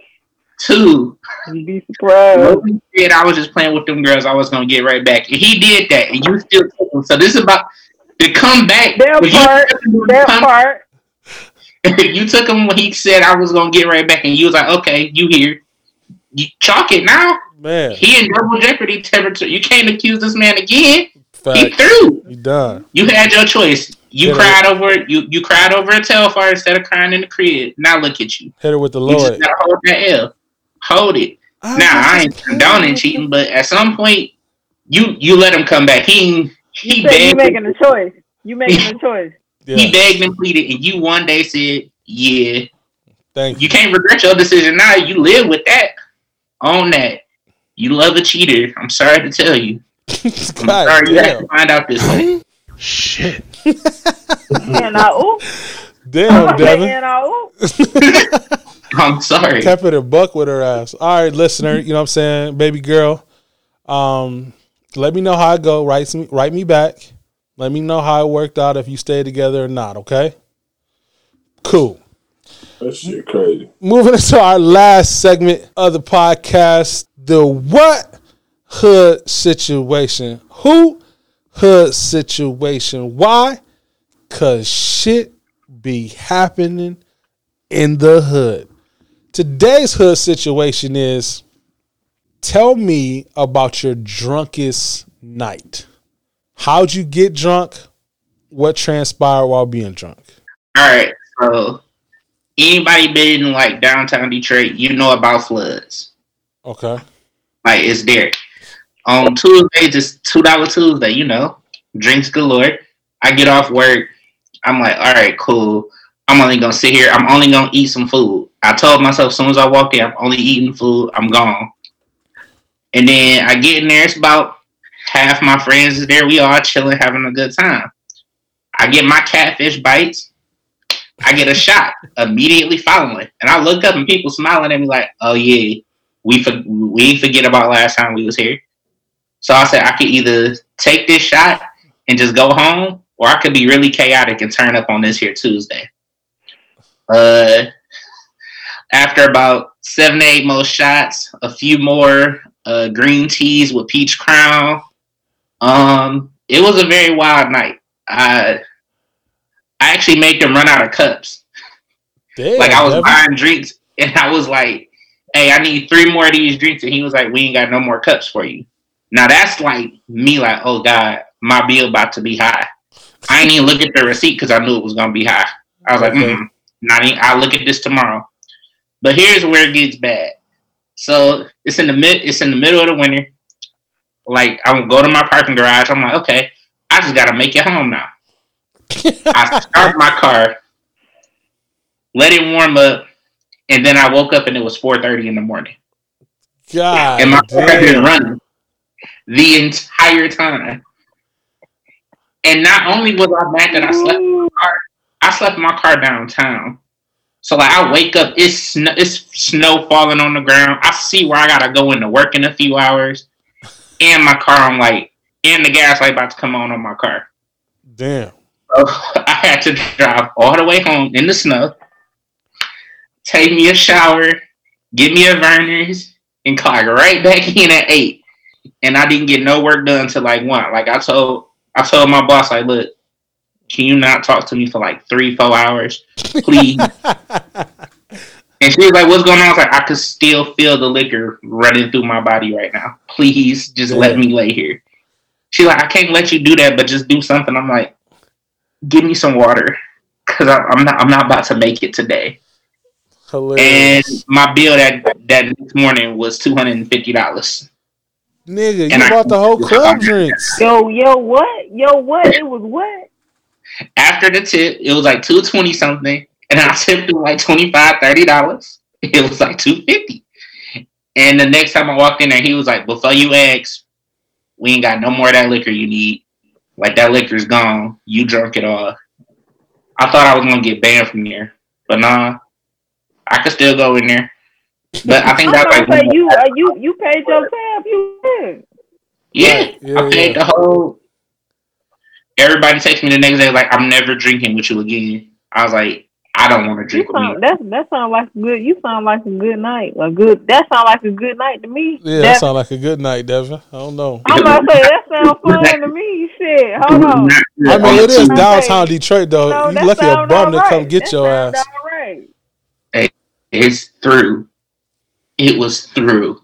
two. you be surprised Logan said I was just playing with them girls. I was gonna get right back, and he did that, and you still took him. So this is about to come back. That If you took him when he that come- part. you took him when he said I was gonna get right back, and you was like, okay, you here, you chalk it now. Man, He in double jeopardy territory. You can't accuse this man again. He fact. through. You done. You had your choice. You Yeah. cried over it. You you cried over a fire instead of crying in the crib. Now look at you. Hit her with the You just Lord. gotta hold that L. Hold it. Now I ain't condoning cheating, but at some point, you you let him come back. He he You said you begged, making a choice. You making a choice. he begged and pleaded, and you one day said, "Yeah." Thank You you. can't regret your decision now. You live with that. Own that. You love a cheater. I'm sorry to tell you. I'm God sorry you had damn. to find out this way. Shit. And I ooh, Damn, Devin. and I ooh. I'm sorry. Kept it a buck with her ass. All right, listener, you know what I'm saying? Baby girl. Um, let me know how it go. Write me write me back. Let me know how it worked out if you stay together or not, okay? Cool. That shit crazy. Moving into our last segment of the podcast, the what hood situation. Who hood situation? Why? Cause shit be happening in the hood. Today's hood situation is tell me about your drunkest night. How'd you get drunk? What transpired while being drunk? All right. So, anybody been in like downtown Detroit, you know about floods. Okay. Like it's there. On Tuesdays, just two dollar Tuesday. You know, drinks galore. I get off work. I'm like, all right, cool. I'm only gonna sit here. I'm only gonna eat some food. I told myself as soon as I walk in, I'm only eating food. I'm gone. And then I get in there. It's about half my friends is there. We all chilling, having a good time. I get my catfish bites. I get a shot immediately following, and I look up and people smiling at me like, "Oh yeah, we for- we forget about last time we was here." So I said I could either take this shot and just go home, or I could be really chaotic and turn up on this here Tuesday. Uh, after about seven eight more shots, a few more uh, green teas with peach crown. Um, it was a very wild night. I I actually made them run out of cups. Damn, Like I was Devin. buying drinks, and I was like, "Hey, I need three more of these drinks," and he was like, "We ain't got no more cups for you." Now that's like me, like, "Oh God, my bill about to be high." I ain't even look at the receipt because I knew it was gonna be high. I was like, mm, "Not even." I'll look at this tomorrow. But here's where it gets bad. So it's in the mid. It's in the middle of the winter. Like I would go to my parking garage. I'm like, okay, I just gotta make it home now. I start my car, let it warm up, and then I woke up and it was 4:30 in the morning, God and my car had been running the entire time. And not only was I mad that I slept in my car, I slept in my car downtown. So like I wake up, it's snow, it's snow falling on the ground. I see where I gotta go into work in a few hours, and my car I'm like, and the gas light about to come on on my car. Damn. So I had to drive all the way home in the snow, take me a shower, get me a Vernors, and clock right back in at eight. And I didn't get no work done till like one. Like I told, I told my boss, like, look, can you not talk to me for like three, four hours, please? and she was like, what's going on? I was like, I could still feel the liquor running through my body right now. Please, just let me lay here. She's like, I can't let you do that, but just do something. I'm like, give me some water because I'm not I'm not about to make it today. And my bill that that next morning was two hundred and fifty dollars. Nigga, you and I- bought the whole club drinks. Yo, yo, what? Yo, what? It was what? After the tip, it was like two twenty something, and I tipped him like 25 30 dollars. It was like two fifty. And the next time I walked in there, he was like, "Before you ask, we ain't got no more of that liquor you need. Like that liquor's gone. You drunk it all." I thought I was gonna get banned from here, but nah, I could still go in there. But I think I'm that's gonna like say you, uh, you, you paid your tab. You did. Yeah, Right, yeah, I paid yeah. the whole. Everybody texted me the next day like, "I'm never drinking with you again." I was like, "I don't want to You drink with sound you." that that sound like a good. You sound like a good night. A good. That sound like a good night to me. Yeah, that That- sounds like a good night, Devin. I don't know. I'm about to say that sounds fun to me. Shit, hold on. I mean, it is downtown Detroit, though. No, you lucky a sound bum to come get That your ass. alright. It's through. It was through.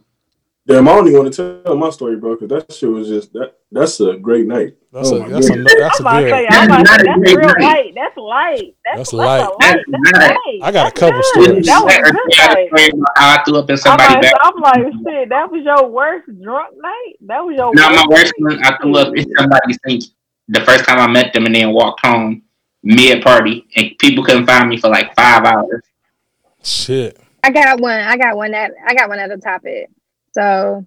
Damn, I don't even want to tell my story, bro, because that shit was just that. That's a great night. That's Oh a my that's a goodness. that's a I'm about to say, good. I'm about to say, That's that's not a real great night. light. That's light. That's, That's that's light. Light. That's That's light. light. I got a couple good. stories. That was good night. story about how I threw up in I'm like, back. I'm like, shit. That was your worst drunk night. That was your Not my worst night? one. I threw up in somebody's sink the first time I met them, and then walked home mid party, and people couldn't find me for like five hours. Shit. I got one. I got one that I got one at the topic. So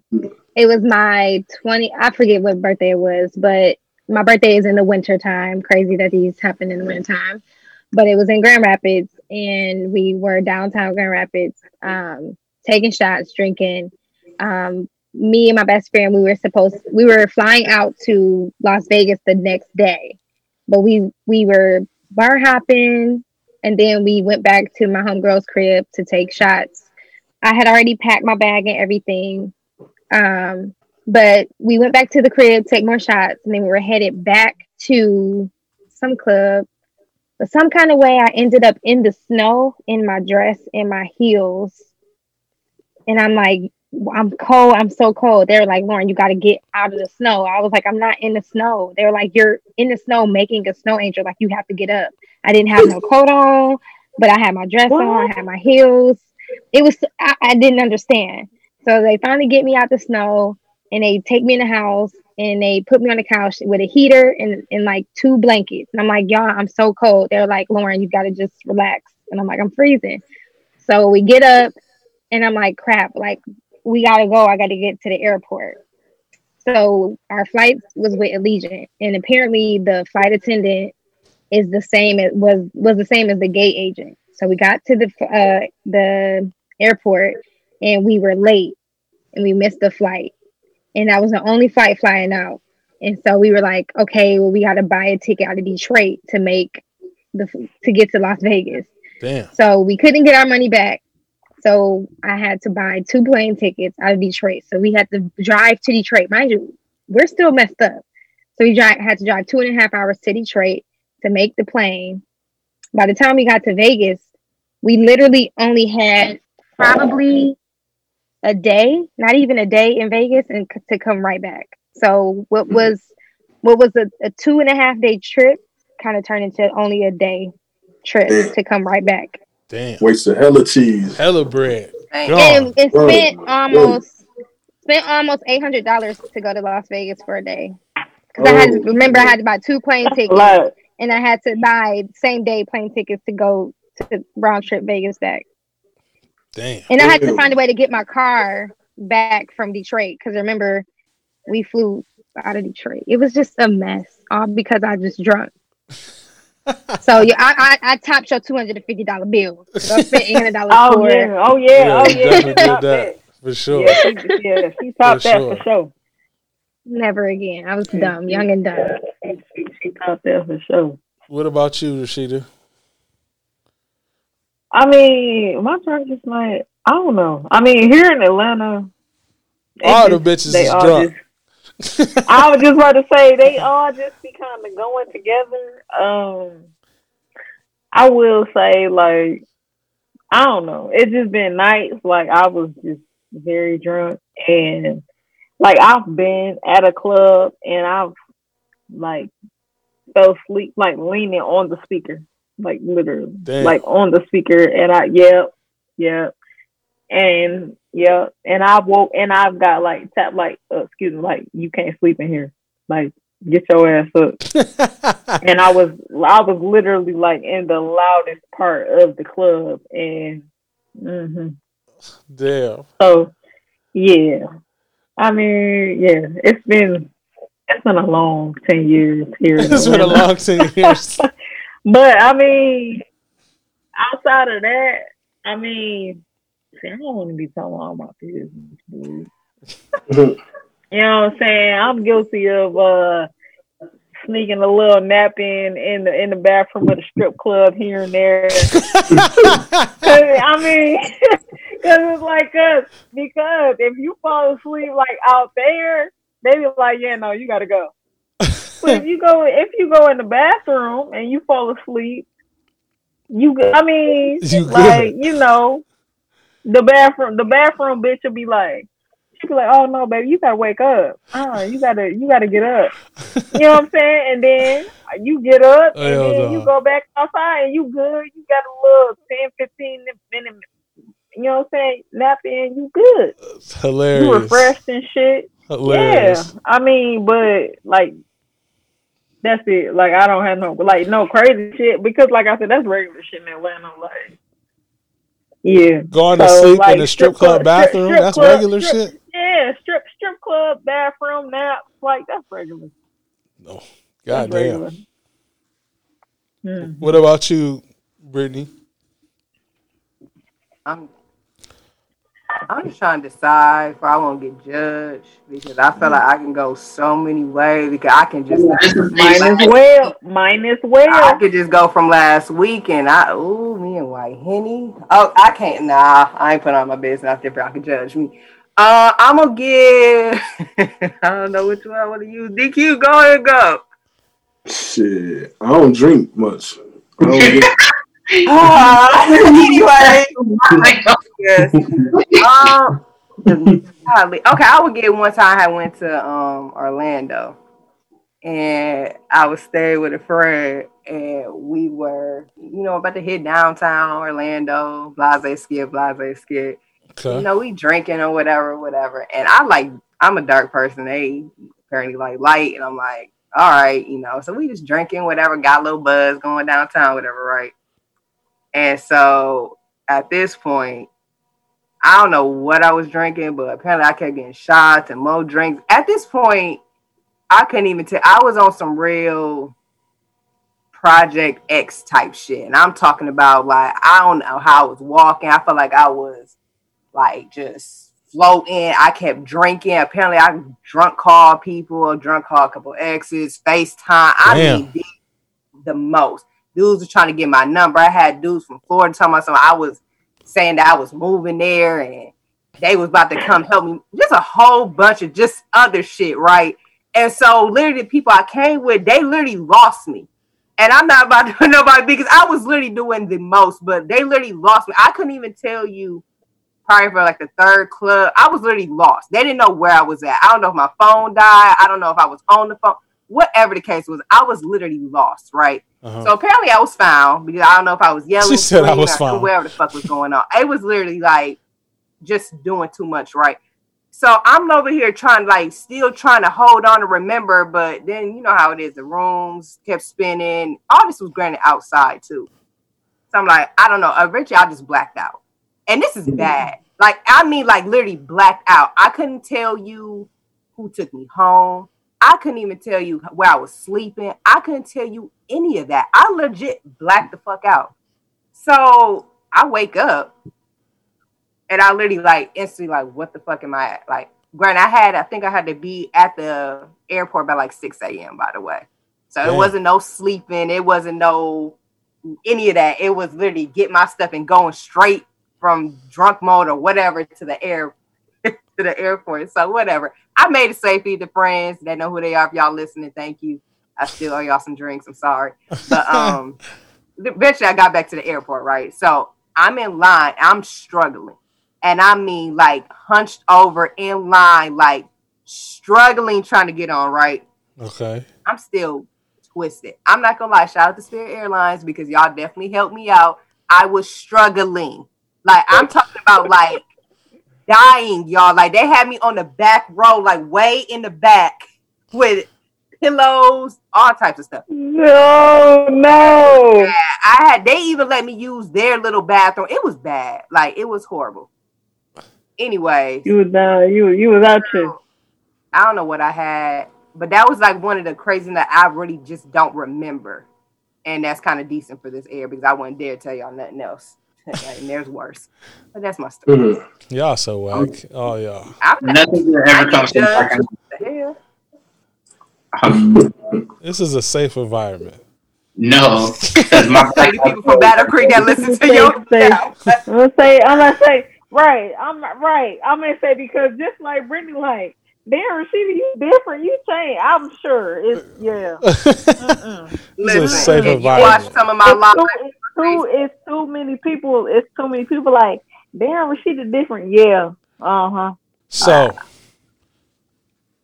it was my twenty. I forget what birthday it was, but my birthday is in the winter time. Crazy that these happen in the winter time, but it was in Grand Rapids, and we were downtown Grand Rapids, um, taking shots, drinking. Um, me and my best friend, we were supposed we were flying out to Las Vegas the next day, but we we were bar hopping, and then we went back to my homegirl's crib to take shots. I had already packed my bag and everything. Um, but we went back to the crib, take more shots, and then we were headed back to some club. But some kind of way I ended up in the snow in my dress and my heels. And I'm like, I'm cold. I'm so cold. They're like, Lauren, you got to get out of the snow. I was like, I'm not in the snow. They were like, You're in the snow making a snow angel. Like, you have to get up. I didn't have no coat on, but I had my dress on, I had my heels. It was, I, I didn't understand. So they finally get me out the snow and they take me in the house and they put me on the couch with a heater and, and like two blankets. And I'm like, y'all, I'm so cold. They're like, Lauren, you got to just relax. And I'm like, I'm freezing. So we get up, and I'm like, crap, like we gotta go. I gotta get to the airport. So our flight was with Allegiant, and apparently the flight attendant is the same it was was the same as the gate agent. So we got to the uh, the airport, and we were late, and we missed the flight, and that was the only flight flying out. And so we were like, okay, well, we got to buy a ticket out of Detroit to make the to get to Las Vegas. Damn. So we couldn't get our money back. So I had to buy two plane tickets out of Detroit. So we had to drive to Detroit. Mind you, we're still messed up. So we had to drive two and a half hours to Detroit to make the plane. By the time we got to Vegas, we literally only had probably a day, not even a day in Vegas, and c- to come right back. So what hmm. was what was a, a two and a half day trip kind of turned into only a day trip Damn. to come right back. Damn. Wasted hella cheese. Hella bread. Dang. Gone. and it Whoa. spent almost spent almost eight hundred dollars to go to Las Vegas for a day. Because I had to Oh. remember I had to buy two plane tickets, and I had to buy same day plane tickets to go to round trip Vegas back. Damn. And I had to find a way to get my car back from Detroit because remember we flew out of Detroit. It was just a mess, all because I just drunk. so yeah, I, I I topped your two hundred and fifty dollar bill. So I spent eight hundred dollars Oh for yeah, oh yeah, Yeah, oh yeah. definitely She did that. For sure. Yeah, she, yeah, she topped For that sure. for sure. never again. I was dumb, young and dumb. She, she, she topped that for sure. What about you, Rashida? I mean, my drunk is like I don't know. I mean, here in Atlanta, All the bitches is drunk. just- I was just about to say they all just be kind of going together. Um, I will say like I don't know. It's just been nights like I was just very drunk and like I've been at a club and I've like fell asleep like leaning on the speaker like literally Damn. like on the speaker and I yep yep and yeah and I woke and I've got like tap like uh, excuse me like you can't sleep in here like get your ass up and I was I was literally like in the loudest part of the club and mm-hmm. Damn. so yeah I mean yeah it's been it's been a long ten years here It's been a long ten years. But I mean, outside of that, I mean, see, I don't want to be talking all my business, dude. You know what I'm saying? I'm guilty of uh sneaking a little nap in in the in the bathroom of the strip club here and there. I mean, because it's like us. Because if you fall asleep like out there, they be like, "Yeah, no, you gotta go." But if you go, if you go in the bathroom and you fall asleep, you. I mean, You like you know, the bathroom, the bathroom bitch will be like, she be like, "Oh no, baby, you gotta wake up. Uh, you gotta, you gotta get up." You know what I'm saying? And then you get up, and Hell then you go back outside, and you good. You got a little 10, 15 minute. You know what I'm saying? Nap in, you good. It's hilarious. You refreshed and shit. Hilarious. Yeah, I mean, but like that's it. Like I don't have no like no crazy shit because like I said, that's regular shit in Atlanta. Like yeah, Going to So, sleep like, in a strip strip club club- bathroom? strip That's club- regular strip- shit? yeah, strip strip club bathroom naps like that's regular. No. That's God damn. regular. Hmm. What about you, Brittni? I'm I'm just trying to decide if I won't get judged because I feel like I can go so many ways because I can just That's the thing. Mine as well. Mine as I well. could just go from last week and I ooh me and White Henny. Oh, I can't. Nah, I ain't putting on my business out there. I can judge me. Uh, I'm gonna give. I don't know which one I want to use. DQ, go ahead, go. Shit, I don't drink much. I don't get, Ah, anyway, yes. Um, golly. okay, I would get one time I went to um Orlando, and I was staying with a friend, and we were, you know, about to hit downtown Orlando, blase skip, blase. You Okay. know, we drinking or whatever, whatever. And I like, I'm a dark person. They apparently like light, and I'm like, all right, you know. So we just drinking, whatever, got a little buzz going downtown, whatever, right? And so at this point, I don't know what I was drinking, but apparently I kept getting shots and more drinks. At this point, I couldn't even tell. I was on some real Project X type shit. And I'm talking about like I don't know how I was walking. I felt like I was like just floating. I kept drinking. Apparently I drunk called people, drunk called a couple exes, FaceTime. I Damn. mean the, the most. Dudes were trying to get my number. I had dudes from Florida talking about something. I was saying that I was moving there and they was about to come help me. Just a whole bunch of just other shit, right? And so literally people I came with, they literally lost me. And I'm not about to nobody because I was literally doing the most, but they literally lost me. I couldn't even tell you probably for like the third club. I was literally lost. They didn't know where I was at. I don't know if my phone died. I don't know if I was on the phone. Whatever the case was, I was literally lost, right? Uh-huh. So apparently I was found because I don't know if I was yelling, She said I was or found. whatever the fuck was going on. It was literally like just doing too much, right? So I'm over here trying, like, still trying to hold on to remember, but then you know how it is. The rooms kept spinning. All this was granted outside too. So I'm like, I don't know. Eventually, I just blacked out, and this is bad. Like, I mean, like literally blacked out. I couldn't tell you who took me home. I couldn't even tell you where I was sleeping. I couldn't tell you any of that. I legit blacked the fuck out. So I wake up and I literally like instantly like, what the fuck am I at? Like, granted, I had I think I had to be at the airport by like 6 a.m. by the way. So Damn. it wasn't no sleeping, it wasn't no any of that. It was literally get my stuff and going straight from drunk mode or whatever to the air to the airport. So whatever. I made it safely to friends. They know who they are. If y'all listening, thank you. I still owe y'all some drinks. I'm sorry. But um eventually I got back to the airport, right? So I'm in line, I'm struggling. And I mean like hunched over in line, like struggling trying to get on, right? Okay. I'm still twisted. I'm not gonna lie, shout out to Spirit Airlines because y'all definitely helped me out. I was struggling. Like I'm talking about like dying, y'all. Like they had me on the back row, like way in the back with pillows, all types of stuff. No, no. I had they even let me use their little bathroom. It was bad. Like it was horrible. Anyway, You was down. You you was out here. I don't know what I had, but that was like one of the crazy that I really just don't remember. And that's kind of decent for this air because I wouldn't dare tell y'all nothing else. and there's worse. But that's my story. Mhm. Y'all so whack. Oh y'all. I'm Nothing I ever comes from the hell. This is a safe environment. No, because my people from Battle Creek that listen to you. Say- I'm gonna say. I'm gonna say. Right. I'm right. I'm gonna say because just like Brittni, like damn, Rashida, you different. You changed. I'm sure. It's yeah. Mm-mm. This is a Listen, safe if you environment. watch some of my It's live, too, it's too. Many people. It's too many people. Like damn, Rashida different. Yeah. Uh huh. So,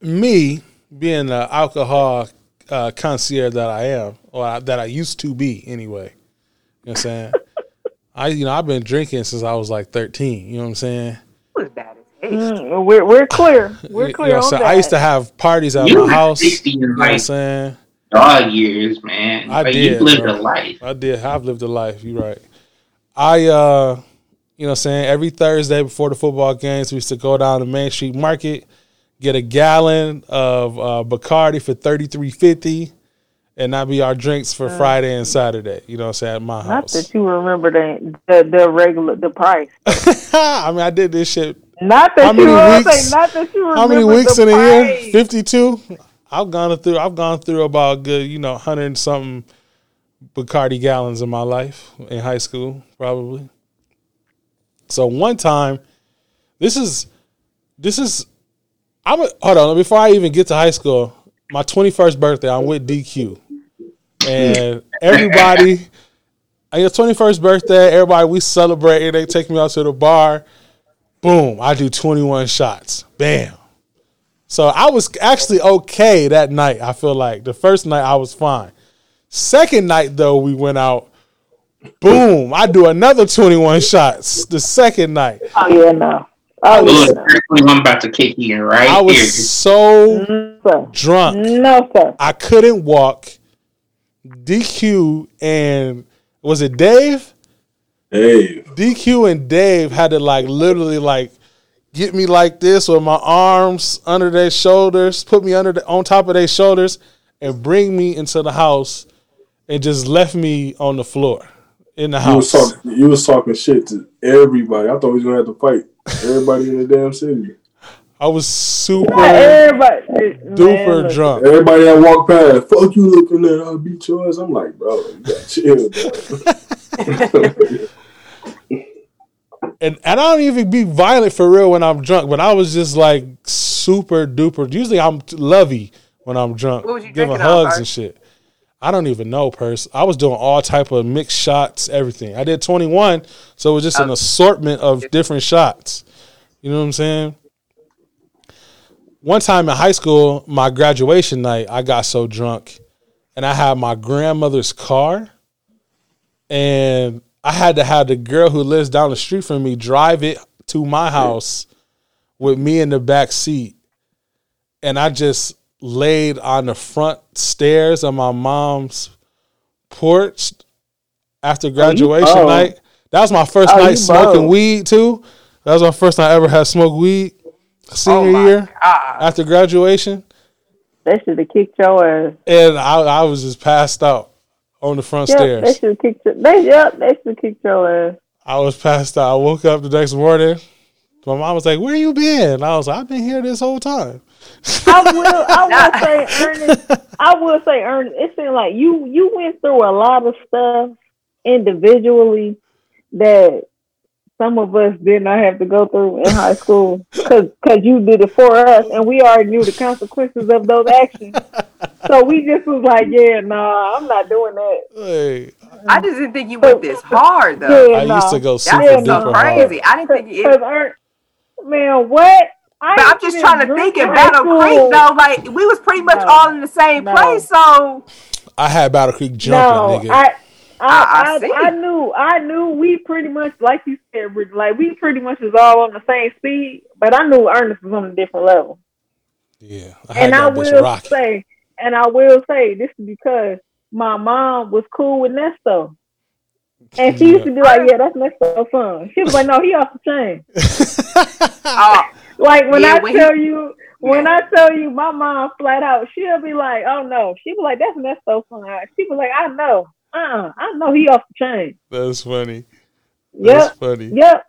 me being the alcohol uh, concierge that I am, or I, that I used to be anyway, you know what I'm saying? I, you know, I've been drinking since I was like 13. You know what I'm saying? it was bad as hell. Mm, we're we're clear. We're You clear know what I'm on that. I used to have parties at you my house. You 60 in know what I'm saying? dog years, man. I like, did. You lived bro. a life. I did. I've lived a life. You're right. I, uh, you know, saying every Thursday before the football games, we used to go down to Main Street Market, get a gallon of uh, Bacardi for thirty three fifty. And that be our drinks for uh. Friday and Saturday. You know what I'm saying? At my house. Not that you remember the, the, the regular the price. I mean, I did this shit not that you weeks, not that you remember How many weeks in a year? 52? I've gone through. I've gone through about good, you know, hundred and something Bacardi gallons in my life in high school, probably. So one time, this is, this is, I'm a, hold on before I even get to high school. My twenty first birthday, I'm with DQ, and everybody. On your twenty first birthday, everybody we celebrate. They take me out to the bar. Boom! I do twenty one shots. Bam. So I was actually okay that night. I feel like the first night I was fine. Second night though, we went out. Boom! I do another twenty one shots. The second night, Oh yeah, no. Oh was- yeah, Look, I'm about to kick you right I here. was so no. drunk. No sir. I couldn't walk. DQ and was it Dave? Hey, DQ and Dave had to like literally like get me like this with my arms under their shoulders, put me under the, on top of their shoulders, and bring me into the house, and just left me on the floor in the you was house. talking. You was talking shit to everybody. I thought we was gonna have to fight everybody in the damn city. I was super Not everybody. Man, duper look, drunk. Everybody that walked past, fuck you looking at, I'll beat your ass. I'm like, bro, you gotta chill, bro. and and I don't even be violent for real when I'm drunk, but I was just like super duper. Usually I'm lovey when I'm drunk, What was you giving on, hugs Purse? and shit. I don't even know, purse. I was doing all type of mixed shots, everything. I did 21, so it was just an Oh. assortment of different shots. You know what I'm saying? One time in high school, my graduation night, I got so drunk, and I had my grandmother's car, and I had to have the girl who lives down the street from me drive it to my house with me in the back seat. And I just laid on the front stairs of my mom's porch after oh, graduation oh. night. That was my first Oh, night smoking bold. weed too. That was my first time I ever had smoked weed. Senior Oh year God. after graduation. They should have kicked your ass. And I, I was just passed out on the front Yep, stairs. they should have kicked your. They yep, they should have kicked your ass. I was passed out. I woke up the next morning. My mom was like, "Where you been?" I was like, "I've been here this whole time." I will. I will say, Ernest. I will say, Ernest. It seemed like you you went through a lot of stuff individually that some of us did not have to go through in high school because you did it for us, and we already knew the consequences of those actions. So we just was like, yeah, nah, I'm not doing that. Hey, I just didn't think you went this hard though. Yeah, I nah. used to go That super Yeah, was so duper hard. crazy. I didn't think Because it. Ernest, man, what? I But I'm just trying to think in high Battle school. Creek though. Like we was pretty much No. all in the same No. place, so I had Battle Creek No, jumping, nigga. I, I- I, I I, knew, I knew we pretty much, like you said, Rick, like we pretty much was all on the same speed, but I knew Ernest was on a different level. yeah, I And I will say, and I will say, this is because my mom was cool with Nesto. And she used to be like, yeah, that's Nesto's fun." She was like, no, he off the chain. uh, Like when Yeah, I when he- tell you, when. I tell you, my mom flat out, she'll be like, "Oh no," she be like, "That's Nesto's fun." She was like, "I know, uh, uh I know he off the chain." That's funny. That's Yep, funny. yep.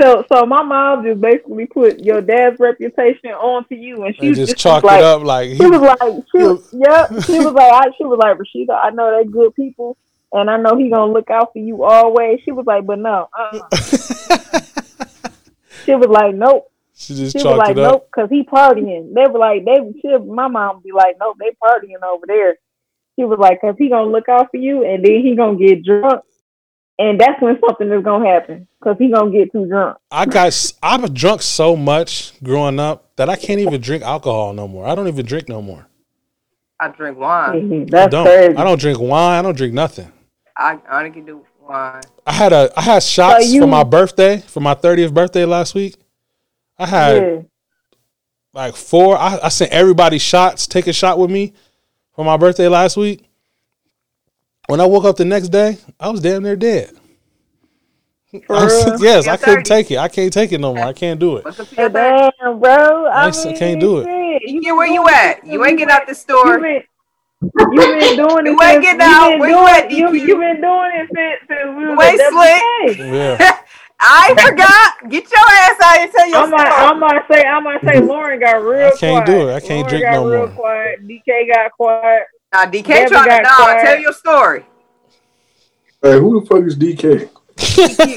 So, so my mom just basically put your dad's reputation onto you, and she And just just chalk like, it up like he, She was like, she was, yep. She was like, I, she was like, Rashida, I know they good people, and I know he gonna look out for you always. She was like, but no, uh, she was like, nope. she just She was chalked like, it up. nope, because he partying. They were like, they she, my mom would be like, nope, they partying over there. She was like, because he gonna look out for you, and then he gonna get drunk, and that's when something is gonna happen, because he gonna get too drunk. I got I've drunk so much growing up that I can't even drink alcohol no more. I don't even drink no more. I drink wine. Mhm, I That's don't. crazy. I don't drink wine. I don't drink nothing. I I only can do wine. I had a I had shots you- for my birthday for my thirtieth birthday last week. I had yeah. like four. I, I sent everybody shots. Take a shot with me for my birthday last week. When I woke up the next day, I was damn near dead. For I was- yes, You're I couldn't 30. take it. I can't take it no more. I can't do it. What's up to your third? Damn, bro. I mean, can't do it. You, Yeah, where you at? You ain't getting out the You store. been, you been doing it. You ain't since- getting you out. been Where you doing- at, You, you been doing it since, since we was Wait, Slick. Yeah. I forgot. Get your ass out and tell your I'm story. gonna, I'm gonna say, I'm gonna say, Lauren got real I can't quiet. do it. I can't Lauren drink got no real more. Quiet. DK got quiet. Now DK Devin trying to got dog. quiet. Tell your story. Hey, who the fuck is DK? Say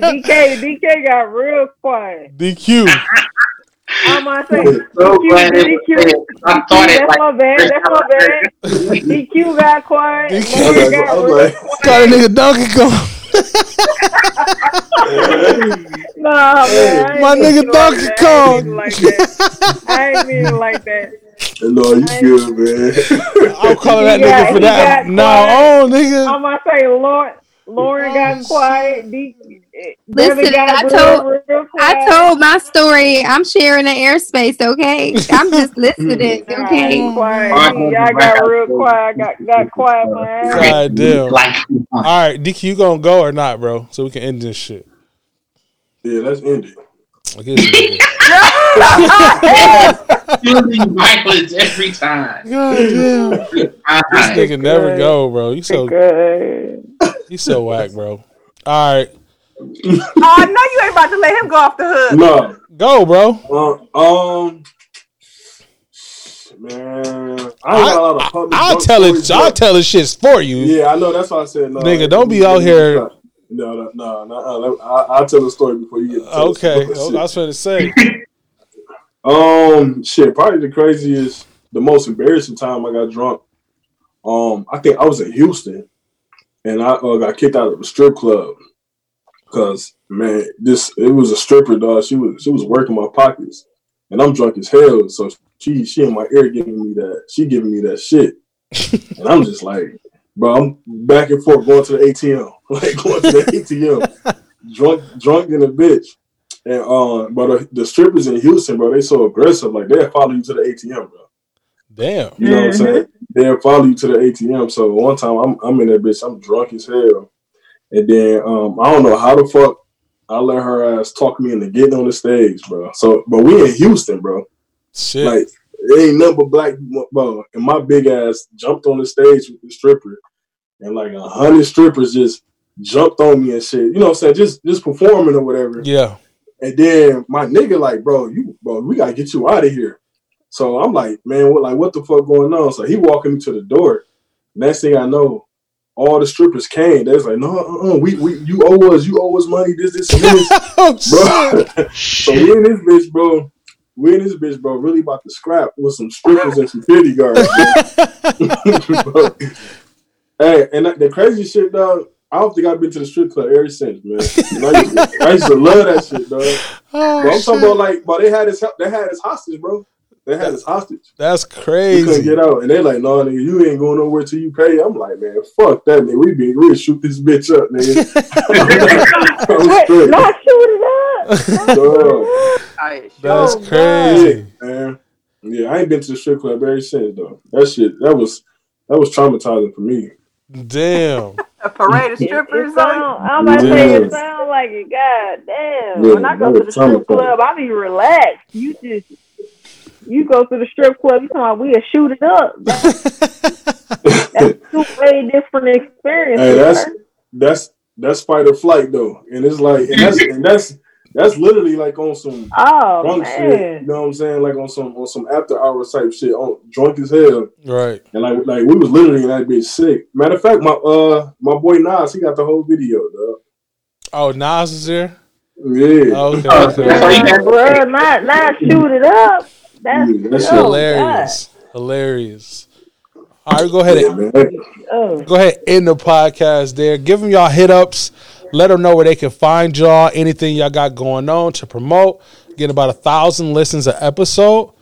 DK, DK got real quiet. DQ. I'm gonna say So DQ, glad DQ. I thought it that's like my bad. That's my bad. DQ got quiet. DQ Lauren got like, real I was Got a nigga Donkey Kong. Nah, man. My nigga it Donkey like Kong. I ain't mean it like that. I ain't mean like that. no, you good, man. I'm calling that He got- nigga for that. got No, quiet. oh nigga. I'm gonna say Lauren. Lauren Oh, got quiet. D, eh, Listen, got I told- real I told my story. I'm sharing the airspace, okay? I'm just listening, Y'all okay? quiet. Y'all got real quiet. Got got quiet, man. God damn. All right, DQ, you gonna go or not, bro? So we can end this shit. Yeah, let's end it. I guess we did. choosing violence every time. God damn. This nigga never go, bro. You so Good. you so whack, bro. All right, Oh, I know you ain't about to let him go off the hook. No, go, bro. uh, um, man, I ain't got a lot of public. I'll tell it. stories, I'll tell the shits for you. Yeah, I know. That's why I said no. Nigga, don't be out here- No, no, no, no. uh, I, I'll tell the story before you get. To tell the Okay, story. Oh, I was gonna say. Um, shit. Probably the craziest, the most embarrassing time I got drunk. Um, I think I was in Houston, and I uh, got kicked out of a strip club because man, this it was a stripper dog. She was she was working my pockets, and I'm drunk as hell. So she she in my ear giving me that she giving me that shit, and I'm just like, bro, I'm back and forth going to the ATM, like going to the ATM, drunk drunk in a bitch. And um, but uh, the strippers in Houston, bro, they so aggressive. Like they'll follow you to the ATM, bro. Damn. You know what I'm saying? They'll follow you to the ATM. So one time I'm I'm in that bitch, I'm drunk as hell. And then um I don't know how the fuck I let her ass talk me into getting on the stage, bro. So but we in Houston, bro. Shit. Like it ain't nothing but black bro. And my big ass jumped on the stage with the stripper. And like a hundred strippers just jumped on me and shit. You know what I'm saying? Just just performing or whatever. yeah. And then my nigga like, bro, you bro, we gotta get you out of here. So I'm like, man, what like what the fuck going on? So he walking me to the door. Next thing I know, all the strippers came. They was like, no, uh-uh, we we you owe us, you owe us money, this, this, and this, Oh shit. bro. so we in this bitch, bro. We in this bitch, bro, really about to scrap with some strippers and security guards. bro. hey, and the crazy shit, dog. I don't think I've been to the strip club ever since, man. I, used to, I used to love that shit, dog. Oh, Bro, I'm talking about like, but they had his they had his hostage, bro. They had his hostage. That's crazy. He couldn't get out, and they like, no, nigga, you ain't going nowhere till you pay. I'm like, man, fuck that, nigga. We be we shoot this bitch up, nigga. I'm not shoot it up. Dog. That's Oh, crazy. Yeah, man. Yeah, I ain't been to the strip club ever since though. That shit, that was that was traumatizing for me. Damn. A parade of strippers it on sound, I'm about to say it Yeah. sound like it. God damn. Yeah, when I go to the strip club, I be relaxed. You just you go to the strip club, you talking about we'll shoot it up. That's, that's two way different experiences. Hey, that's sir. that's that's fight or flight though, and it's like, and that's and that's that's literally like on some oh drunk shit. You know what I'm saying? Like on some on some after hours type shit. On drunk as hell. right. And like like we was literally in that bitch sick. Matter of fact, my uh my boy Nas, he got the whole video, dog. Oh, Nas is there. Yeah. Okay. Oh, okay. yeah. you got- Bro, not not shoot it up. That's Yeah, that shit oh, Hilarious. Hilarious. All right, go ahead. Yeah, And, man. God. Oh. go ahead. End the podcast there. Give them y'all hit ups. Let them know where they can find y'all. Anything y'all got going on to promote. Getting about a thousand listens an episode.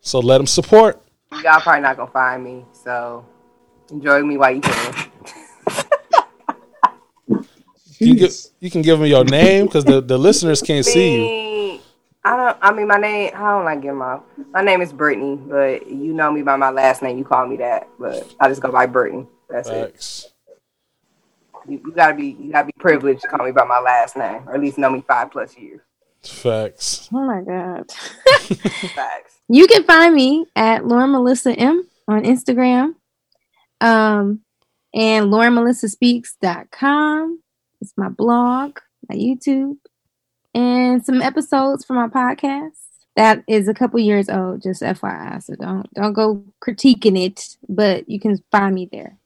So let them support. Y'all probably not gonna find me, so enjoy me while you can. You, get, you can give them your name because the, the listeners can't see you. I don't. I mean, my name. I don't like giving my. My name is Brittni, but you know me by my last name. You call me that, but I just go by Brittni. That's it. Facts. You, you gotta be. You gotta be privileged to call me by my last name, or at least know me five plus years. Facts. Oh my god. Facts. You can find me at Lauren Melissa M on Instagram. Um and LaurenMelissaSpeaks.com. It's my blog, my YouTube, and some episodes for my podcast. That is a couple years old, just FYI. So don't don't go critiquing it, but you can find me there.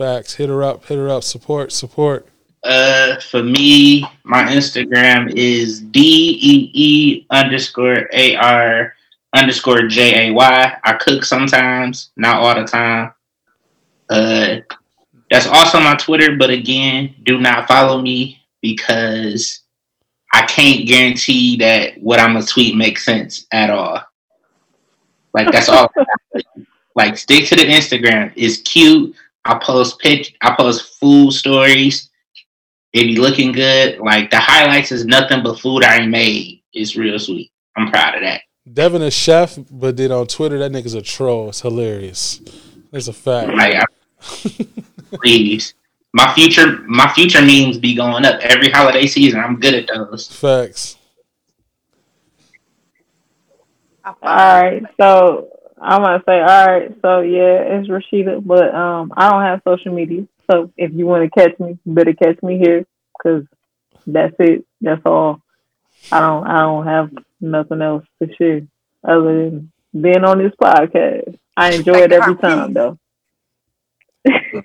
Facts. Hit her up. Hit her up. Support. Support. Uh, for me, my Instagram is D E E underscore A R underscore J A Y. I cook sometimes, not all the time. Uh, that's also my Twitter, but again, do not follow me because I can't guarantee that what I'm gonna tweet makes sense at all. Like that's all. like stick to the Instagram. It's cute. I post pic. I post food stories It be looking good. Like the highlights is nothing but food I made. It's real sweet. I'm proud of that. Devin is chef, but then on Twitter that nigga's a troll. It's hilarious. That's a fact. Like, I, please, my future, my future memes be going up every holiday season. I'm good at those. Facts. All right, so I'm gonna say, all right, so yeah, it's Rashida, but um, I don't have social media. So if you want to catch me, you better catch me here, cause that's it. That's all. I don't, I don't have nothing else to share other than being on this podcast. I enjoy it every time, though.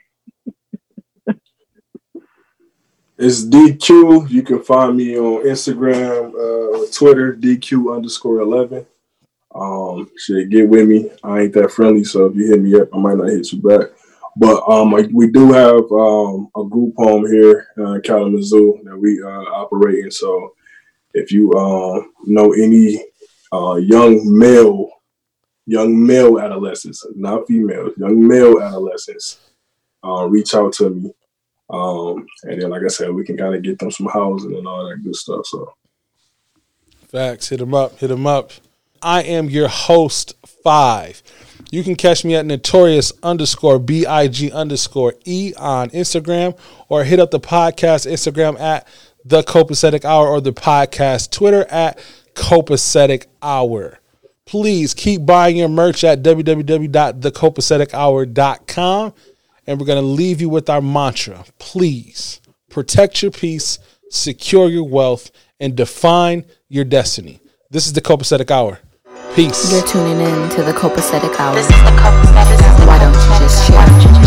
It's DQ. You can find me on Instagram, uh, Twitter, DQ underscore 11. Um, shit, get with me. I ain't that friendly, so if you hit me up, I might not hit you back. But um, I, we do have um, a group home here uh, in Kalamazoo that we uh, operate in. So if you uh, know any uh, young male, young male adolescents, not females, young male adolescents, uh, reach out to me. Um, and then, like I said, we can kind of get them some housing and all that good stuff. So, Facts. Hit them up. Hit them up. I am your host, Five. You can catch me at notorious underscore BIG underscore E on Instagram or hit up the podcast Instagram at the Copacetic Hour or the podcast Twitter at Copacetic Hour. Please keep buying your merch at www.thecopacetichour.com. And we're going to leave you with our mantra. Please protect your peace, secure your wealth, and define your destiny. This is the Copacetic Hour. Peace. You're tuning in to the Copacetic Hour. This is the Copacetic Hour. Why don't you just share?